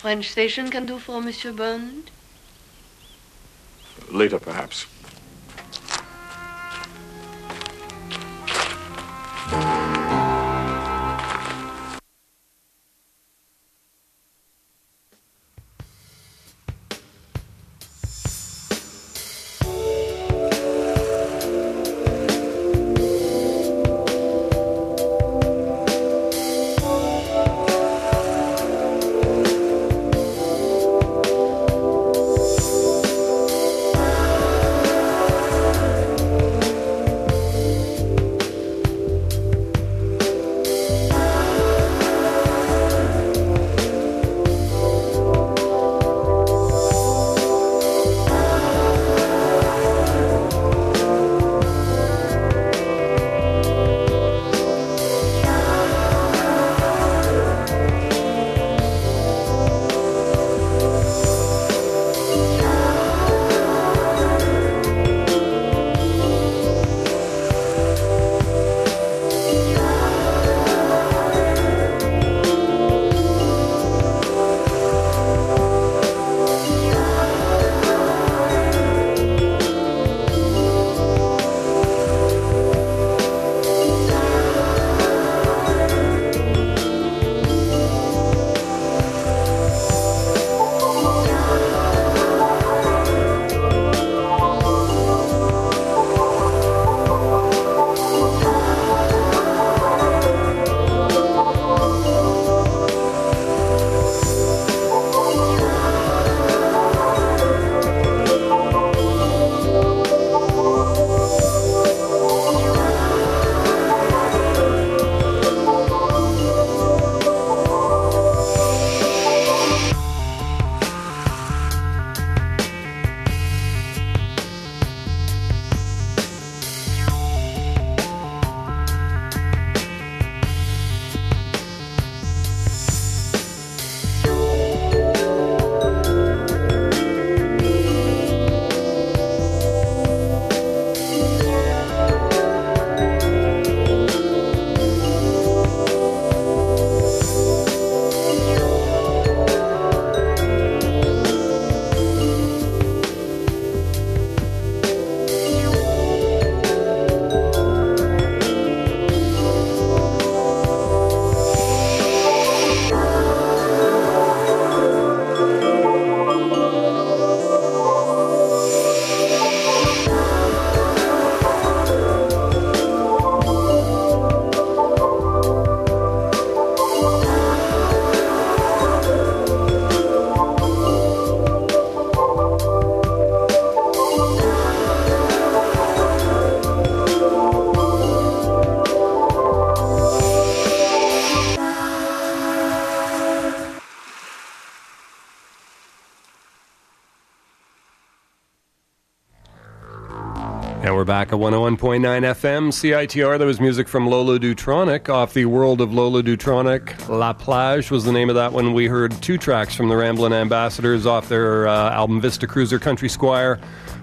French station can do for Monsieur Bond? Later, perhaps. At 101.9 FM CITR. That was music from Lola Dutronic off the World of Lola Dutronic. La Plage was the name of that one. We heard two tracks from the Ramblin' Ambassadors off their uh, album Vista Cruiser Country Squire.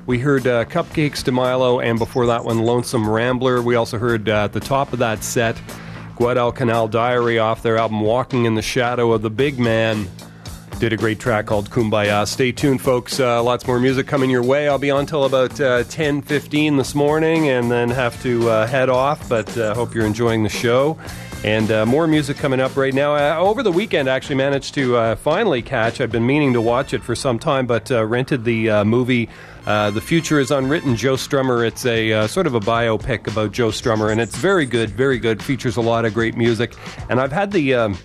We heard uh, Cupcakes de Milo, and before that one, Lonesome Rambler. We also heard uh, at the top of that set, Guadalcanal Diary off their album Walking in the Shadow of the Big Man did a great track called Kumbaya. Stay tuned, folks. Uh, lots more music coming your way. I'll be on till about uh, 10 15 this morning and then have to uh, head off, but uh, hope you're enjoying the show. And uh, more music coming up right now. Uh, over the weekend, I actually managed to uh, finally catch, I've been meaning to watch it for some time, but uh, rented the uh, movie. Uh, the Future is Unwritten, Joe Strummer. It's a sort of a biopic about Joe Strummer, and it's very good, very good. Features a lot of great music. And I've had the. Um,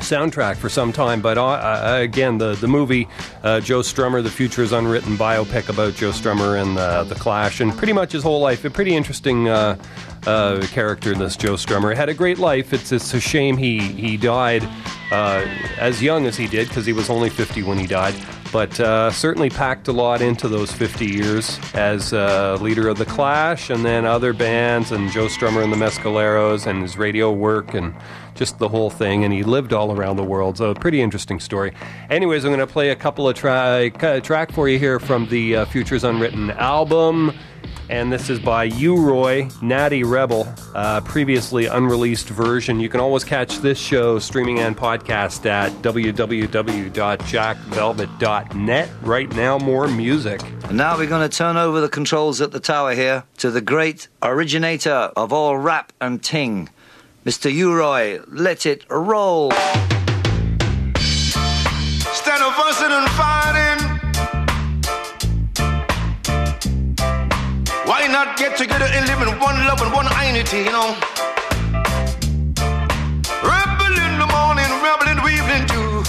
soundtrack for some time, but uh, uh, again, the the movie uh, Joe Strummer, The Future is Unwritten biopic about Joe Strummer and uh, the Clash, and pretty much his whole life. A pretty interesting uh, uh, character, this Joe Strummer. Had a great life. It's it's a shame he he died as young as he did because he was only 50 when he died. But certainly packed a lot into those 50 years as leader of the Clash, and then other bands, and Joe Strummer and the Mescaleros, and his radio work, and just the whole thing. And he lived all around the world, so a pretty interesting story. Anyways, I'm going to play a couple of tra- track for you here from the uh, Futures Unwritten album. And this is by U-Roy, Natty Rebel, uh, previously unreleased version. You can always catch this show streaming and podcast at www.jackvelvet.net. Right now, more music. And now we're going to turn over the controls at the tower here to the great originator of all rap and ting, Mr. U-Roy. Let it roll. Instead of fussing and fighting, why not get together and live in one love and one unity, you know? Rebel in the morning, rebel in the evening too.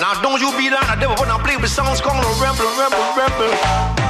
Now don't you be down the devil when I play with songs called Rebel, Rebel, Rebel.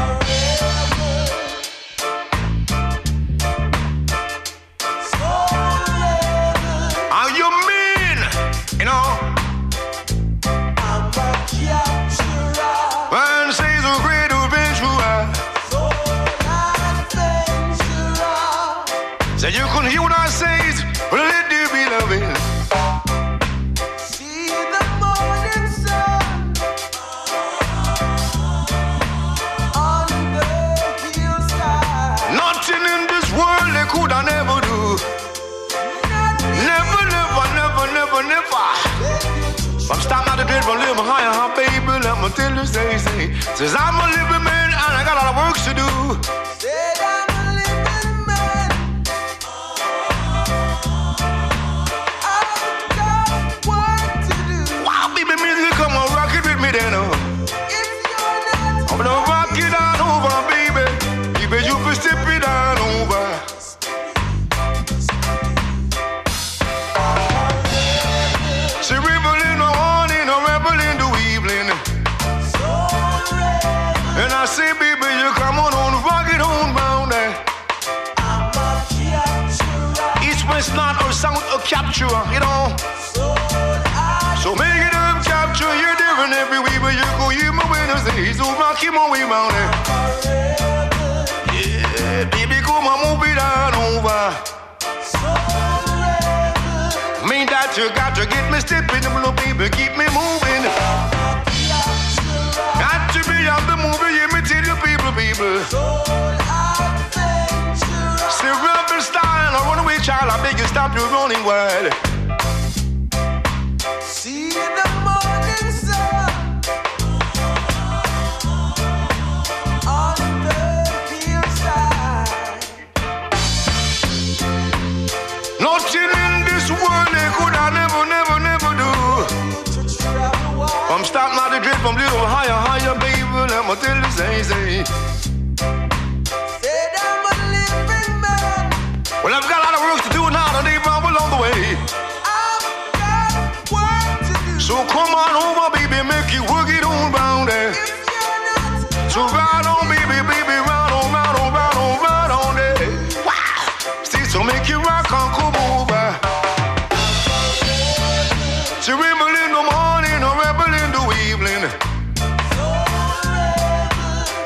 Says I'm a living man and I got a lot of work to do. Capture, you know. So make it up, capture, you're different every week, but you go, you my Wednesday, so rock him on way round there. Yeah, baby, come on, move it on over. Mean that you got to get me stepping, little baby, keep me moving. Got to be on the me tell you people, people. Stop your running wild. See the morning sun on the hillside. Nothing in this world they could I never, never, never do. I'm starting out the drip, I'm little higher, higher, baby. Let me tell you, say, say. Said I'm a living man. Well, I've got a lot of work to do now, So come on over, baby, make you work it on round there. So ride on, baby, baby, ride on, ride on, ride on, ride on there. Wow. See, so make you rock on, come over. So rebel in the morning, or rebel in the evening.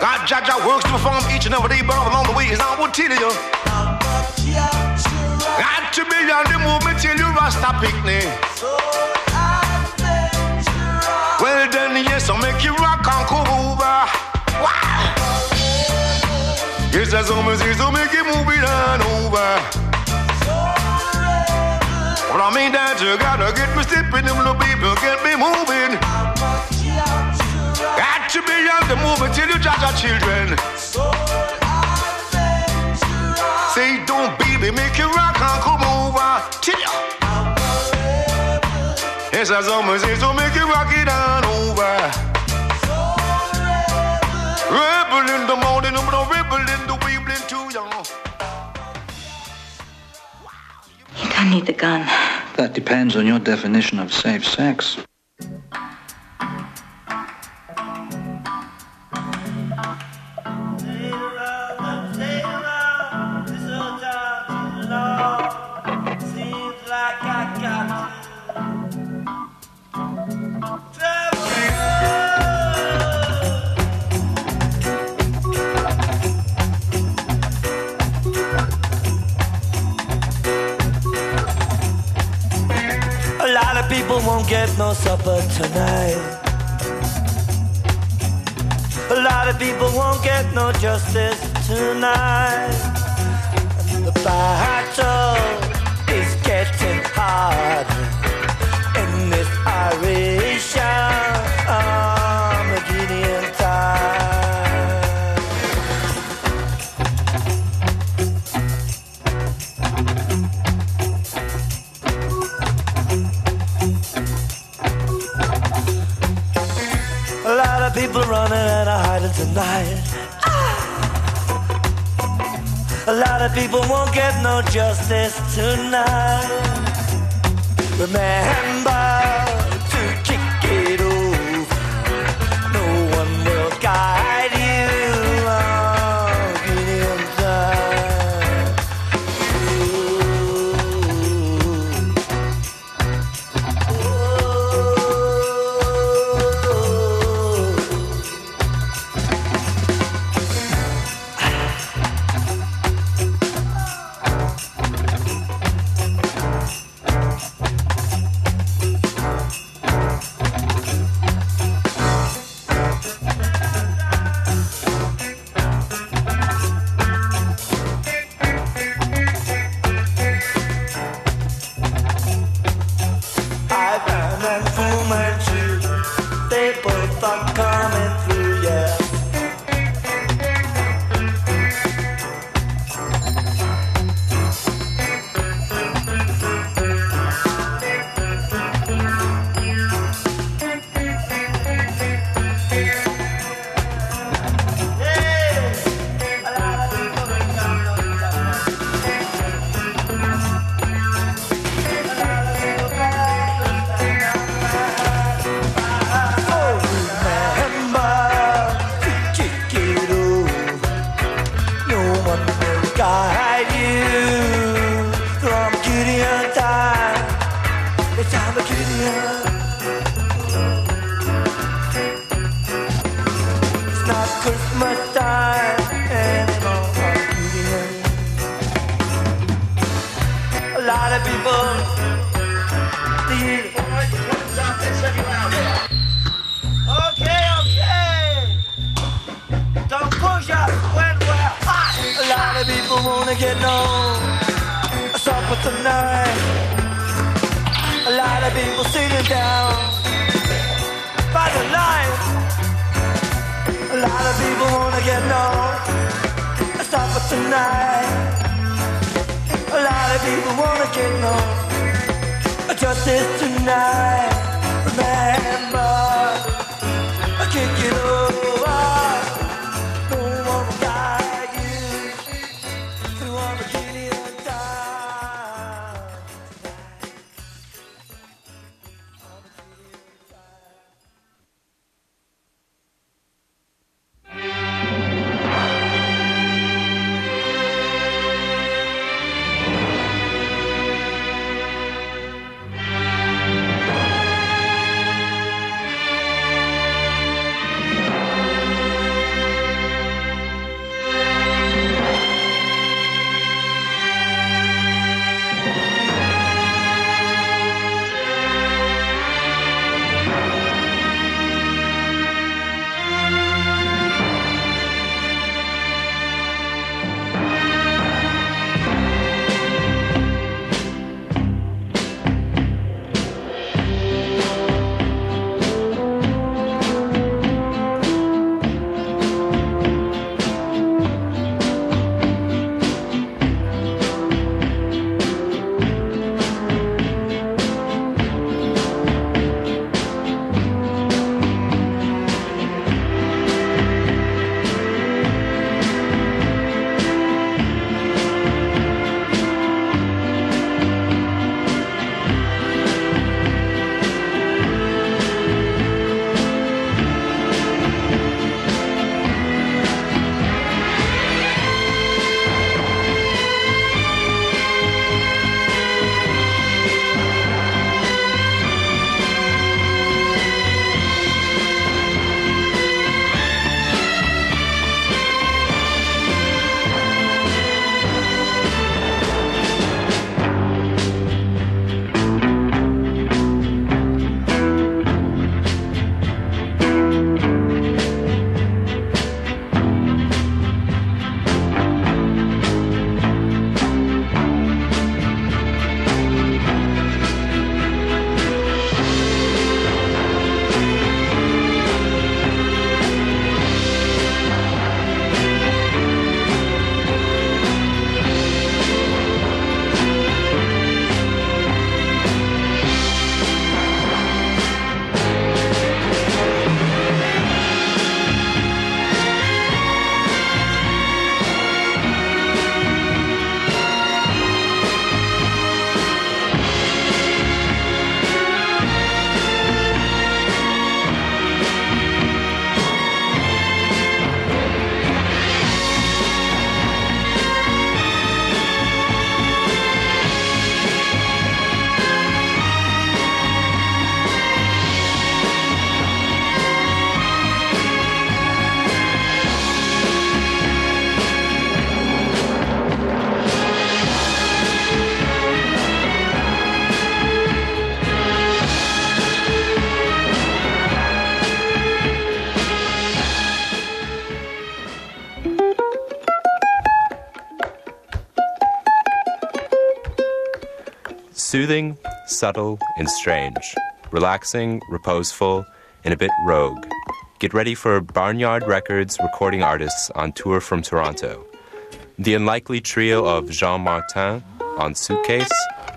God, Jah, Jah Works to perform each and every day, but along the way is I will tell you. Got to be on the movement till you rasta picnic. Well then, yes, I'll make you rock and come over. Wow. Yes, that's me say, so make you move it on over. Well, I mean that you gotta get me stepping, them little people get me moving. Got to be on the movement till you judge our children. Say, don't baby, make you rock and come over. Till ya. Yes, that's all me say, so make you rock it on over. Rebel in the morning, I'm gonna rebel in the evening too, y'all. You don't need the gun. That depends on your definition of safe sex. Get no supper tonight. A lot of people won't get no justice tonight. The battle is getting harder in this Irish are hiding tonight. A lot of people won't get no justice tonight. Remember wanna get no supper tonight. A lot of people sitting down by the line. A lot of people wanna get no supper tonight. Lot of people wanna get no justice tonight. Remember. Soothing, subtle, and strange. Relaxing, reposeful, and a bit rogue. Get ready for Barnyard Records recording artists on tour from Toronto. The unlikely trio of Jean Martin on suitcase,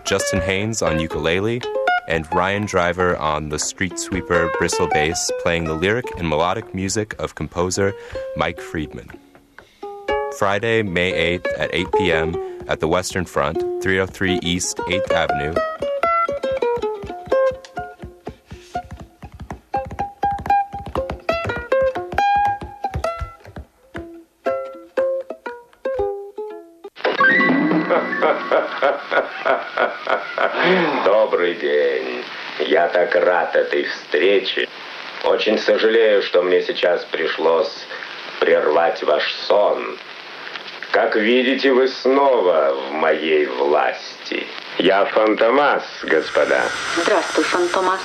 Justin Haynes on ukulele, and Ryan Driver on the street sweeper bristle bass playing the lyric and melodic music of composer Mike Friedman. Friday, May 8th at 8 p.m. at the Western Front, 303 East 8th Avenue. Добрый день. Я так рад этой встрече. Очень сожалею, что мне сейчас пришлось прервать ваш сон. Как видите, вы снова в моей власти. Я Фантомас, господа. Здравствуй, Фантомас.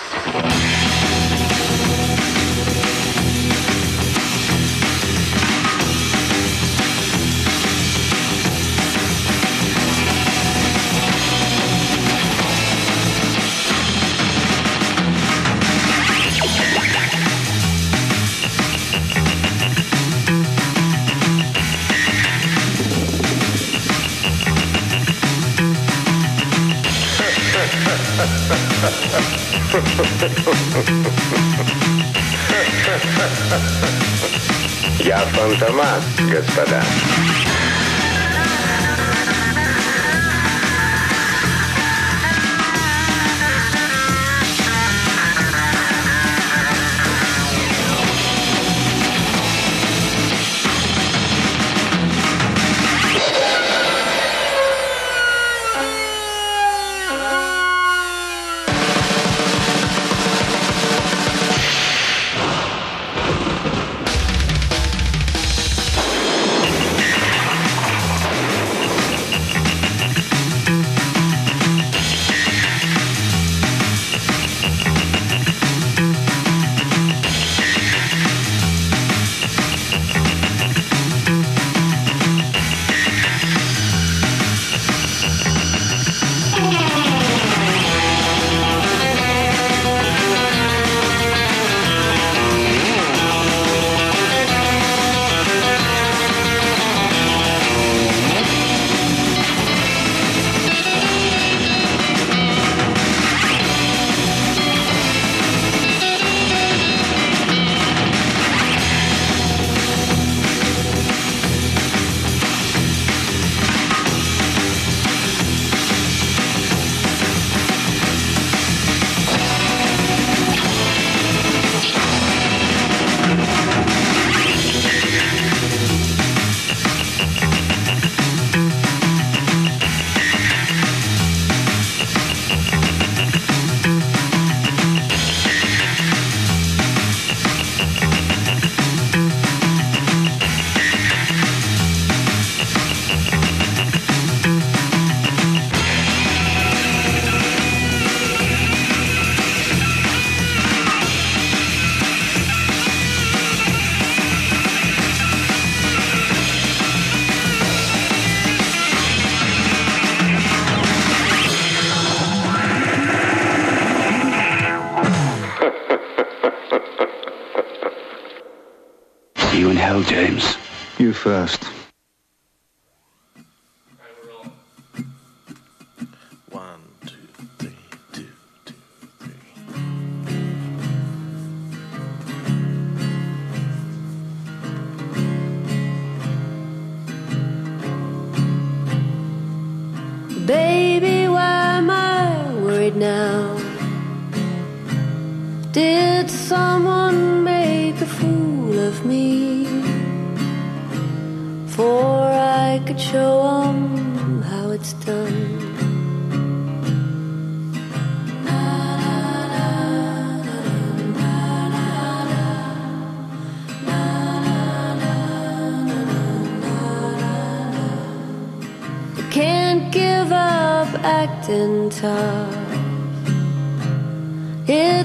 Я Фантомас, господа.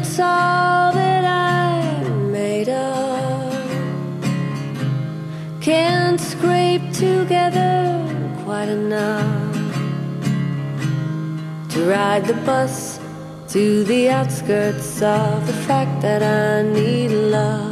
It's all that I'm made of. Can't scrape together quite enough to ride the bus to the outskirts of the fact that I need love.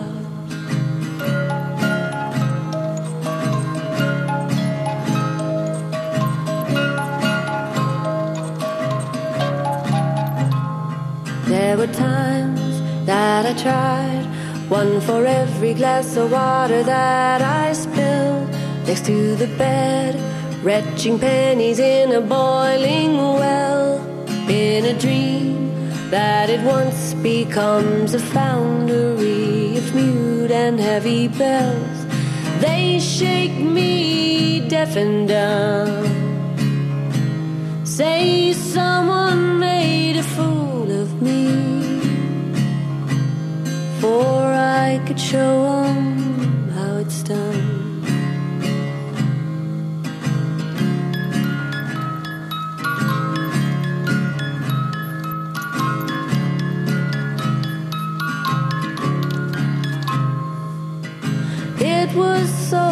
Tried, one for every glass of water that I spilled next to the bed, retching pennies in a boiling well. In a dream that it once becomes a foundry of mute and heavy bells. They shake me deaf and dumb. Say someone made a fool For I could show 'em how it's done It was so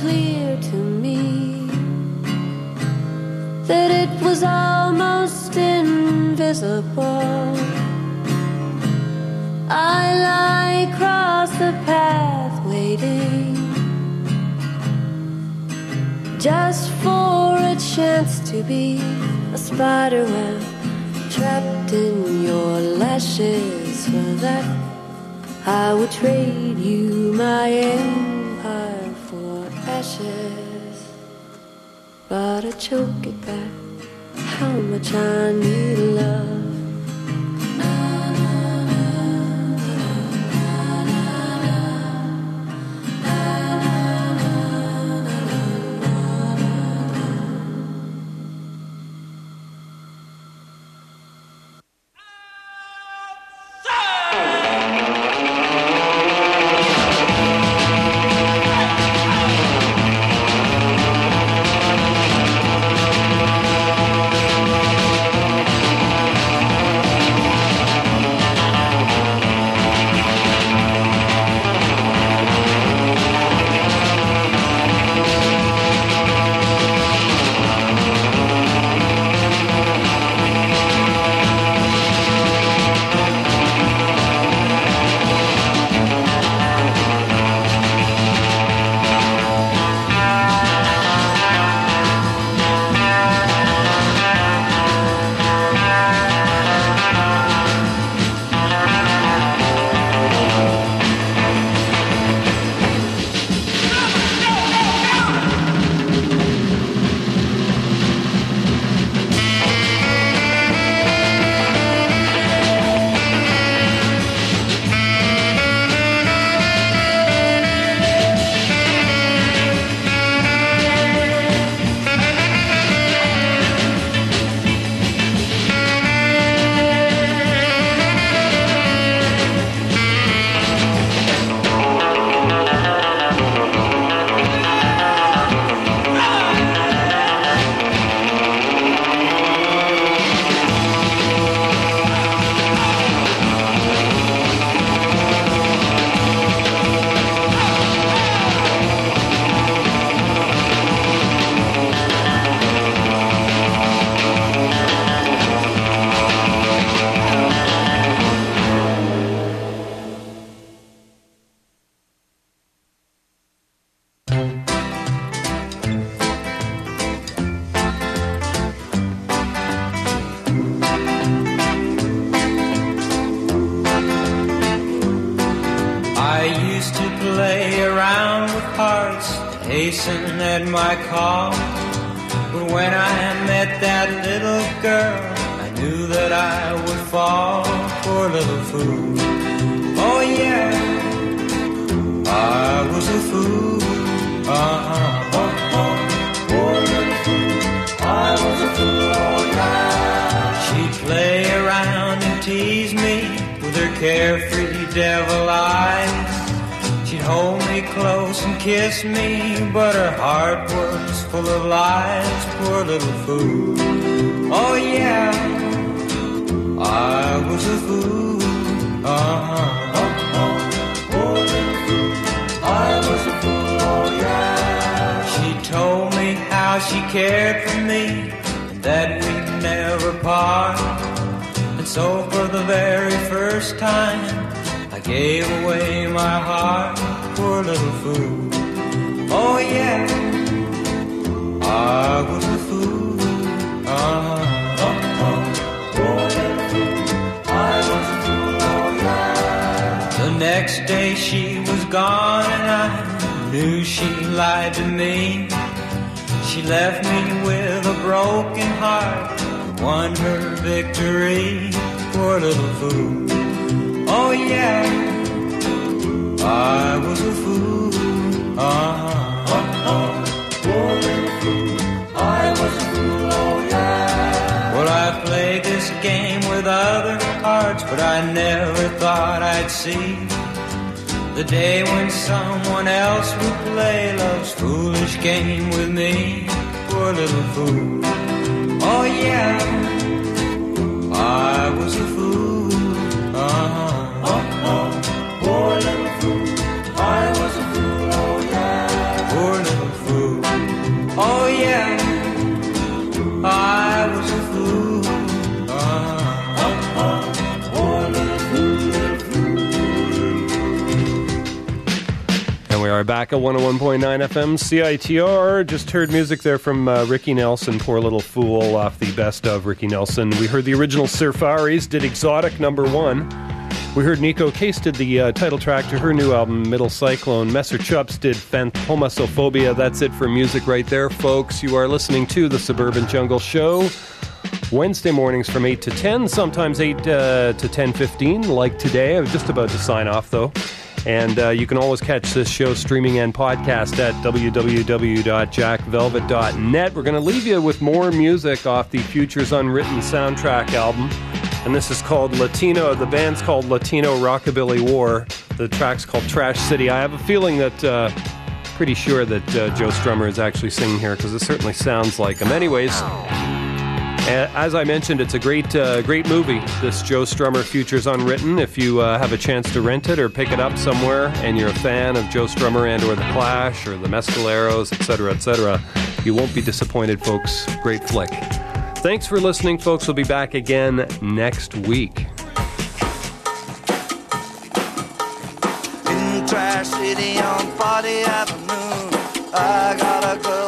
clear to me that it was almost invisible. I lie across the path waiting just for a chance to be a spider web trapped in your lashes. For that, I would trade you my empire for ashes. But I choke it back. How much I need love. When I met that little girl, I knew that I would fall. Poor little fool. Oh yeah, I was a fool. Uh-huh. Poor little fool. I was a fool. Yeah. She'd play around and tease me with her carefree devil eyes. She'd hold close and kiss me, but her heart was full of lies. Poor little fool. Oh yeah, I was a fool. Uh-huh. Oh, oh. Poor little fool. I was a fool. Oh yeah. She told me how she cared for me, that we'd never part. And so for the very first time, I gave away my heart, poor little fool. Oh yeah, I was a fool. Uh-huh. Little fool. I was a fool, oh yeah. The next day she was gone and I knew she lied to me. She left me with a broken heart, won her victory, poor little fool. Oh yeah, I was a fool. Uh-huh. Poor little fool, I was a fool, oh yeah. Well, I played this game with other hearts, but I never thought I'd see the day when someone else would play love's foolish game with me. Poor little fool. Oh yeah, I was a fool. Uh-huh. Uh-huh. Poor little And we are back at 101.9 FM CITR. Just heard music there from uh, Ricky Nelson, Poor Little Fool, off the best of Ricky Nelson. We heard the original Surfaris, did Exotic number one. We heard Neko Case did the uh, title track to her new album, Middle Cyclone. Messer Chups did Phantomasophobia. That's it for music right there, folks. You are listening to the Suburban Jungle Show. Wednesday mornings from 8 to 10, sometimes 8 uh, to 10.15, like today. I was just about to sign off, though. And uh, you can always catch this show streaming and podcast at www.jackvelvet.net. We're going to leave you with more music off the Futures Unwritten soundtrack album. And this is called Latino. The band's called Latino Rockabilly War. The track's called Trash City. I have a feeling that, uh, pretty sure that uh, Joe Strummer is actually singing here because it certainly sounds like him. Anyways, as I mentioned, it's a great, uh, great movie. This Joe Strummer Futures Unwritten. If you uh, have a chance to rent it or pick it up somewhere, and you're a fan of Joe Strummer and/or the Clash or the Mescaleros, etc., etc., you won't be disappointed, folks. Great flick. Thanks for listening, folks. We'll be back again next week. City on 40 Avenue, I got a girl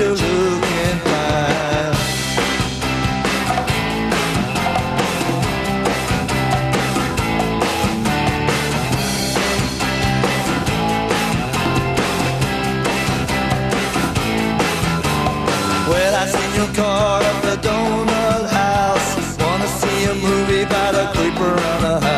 you're. Well, I seen you caught at the donut house. Wanna see a movie about a creeper around the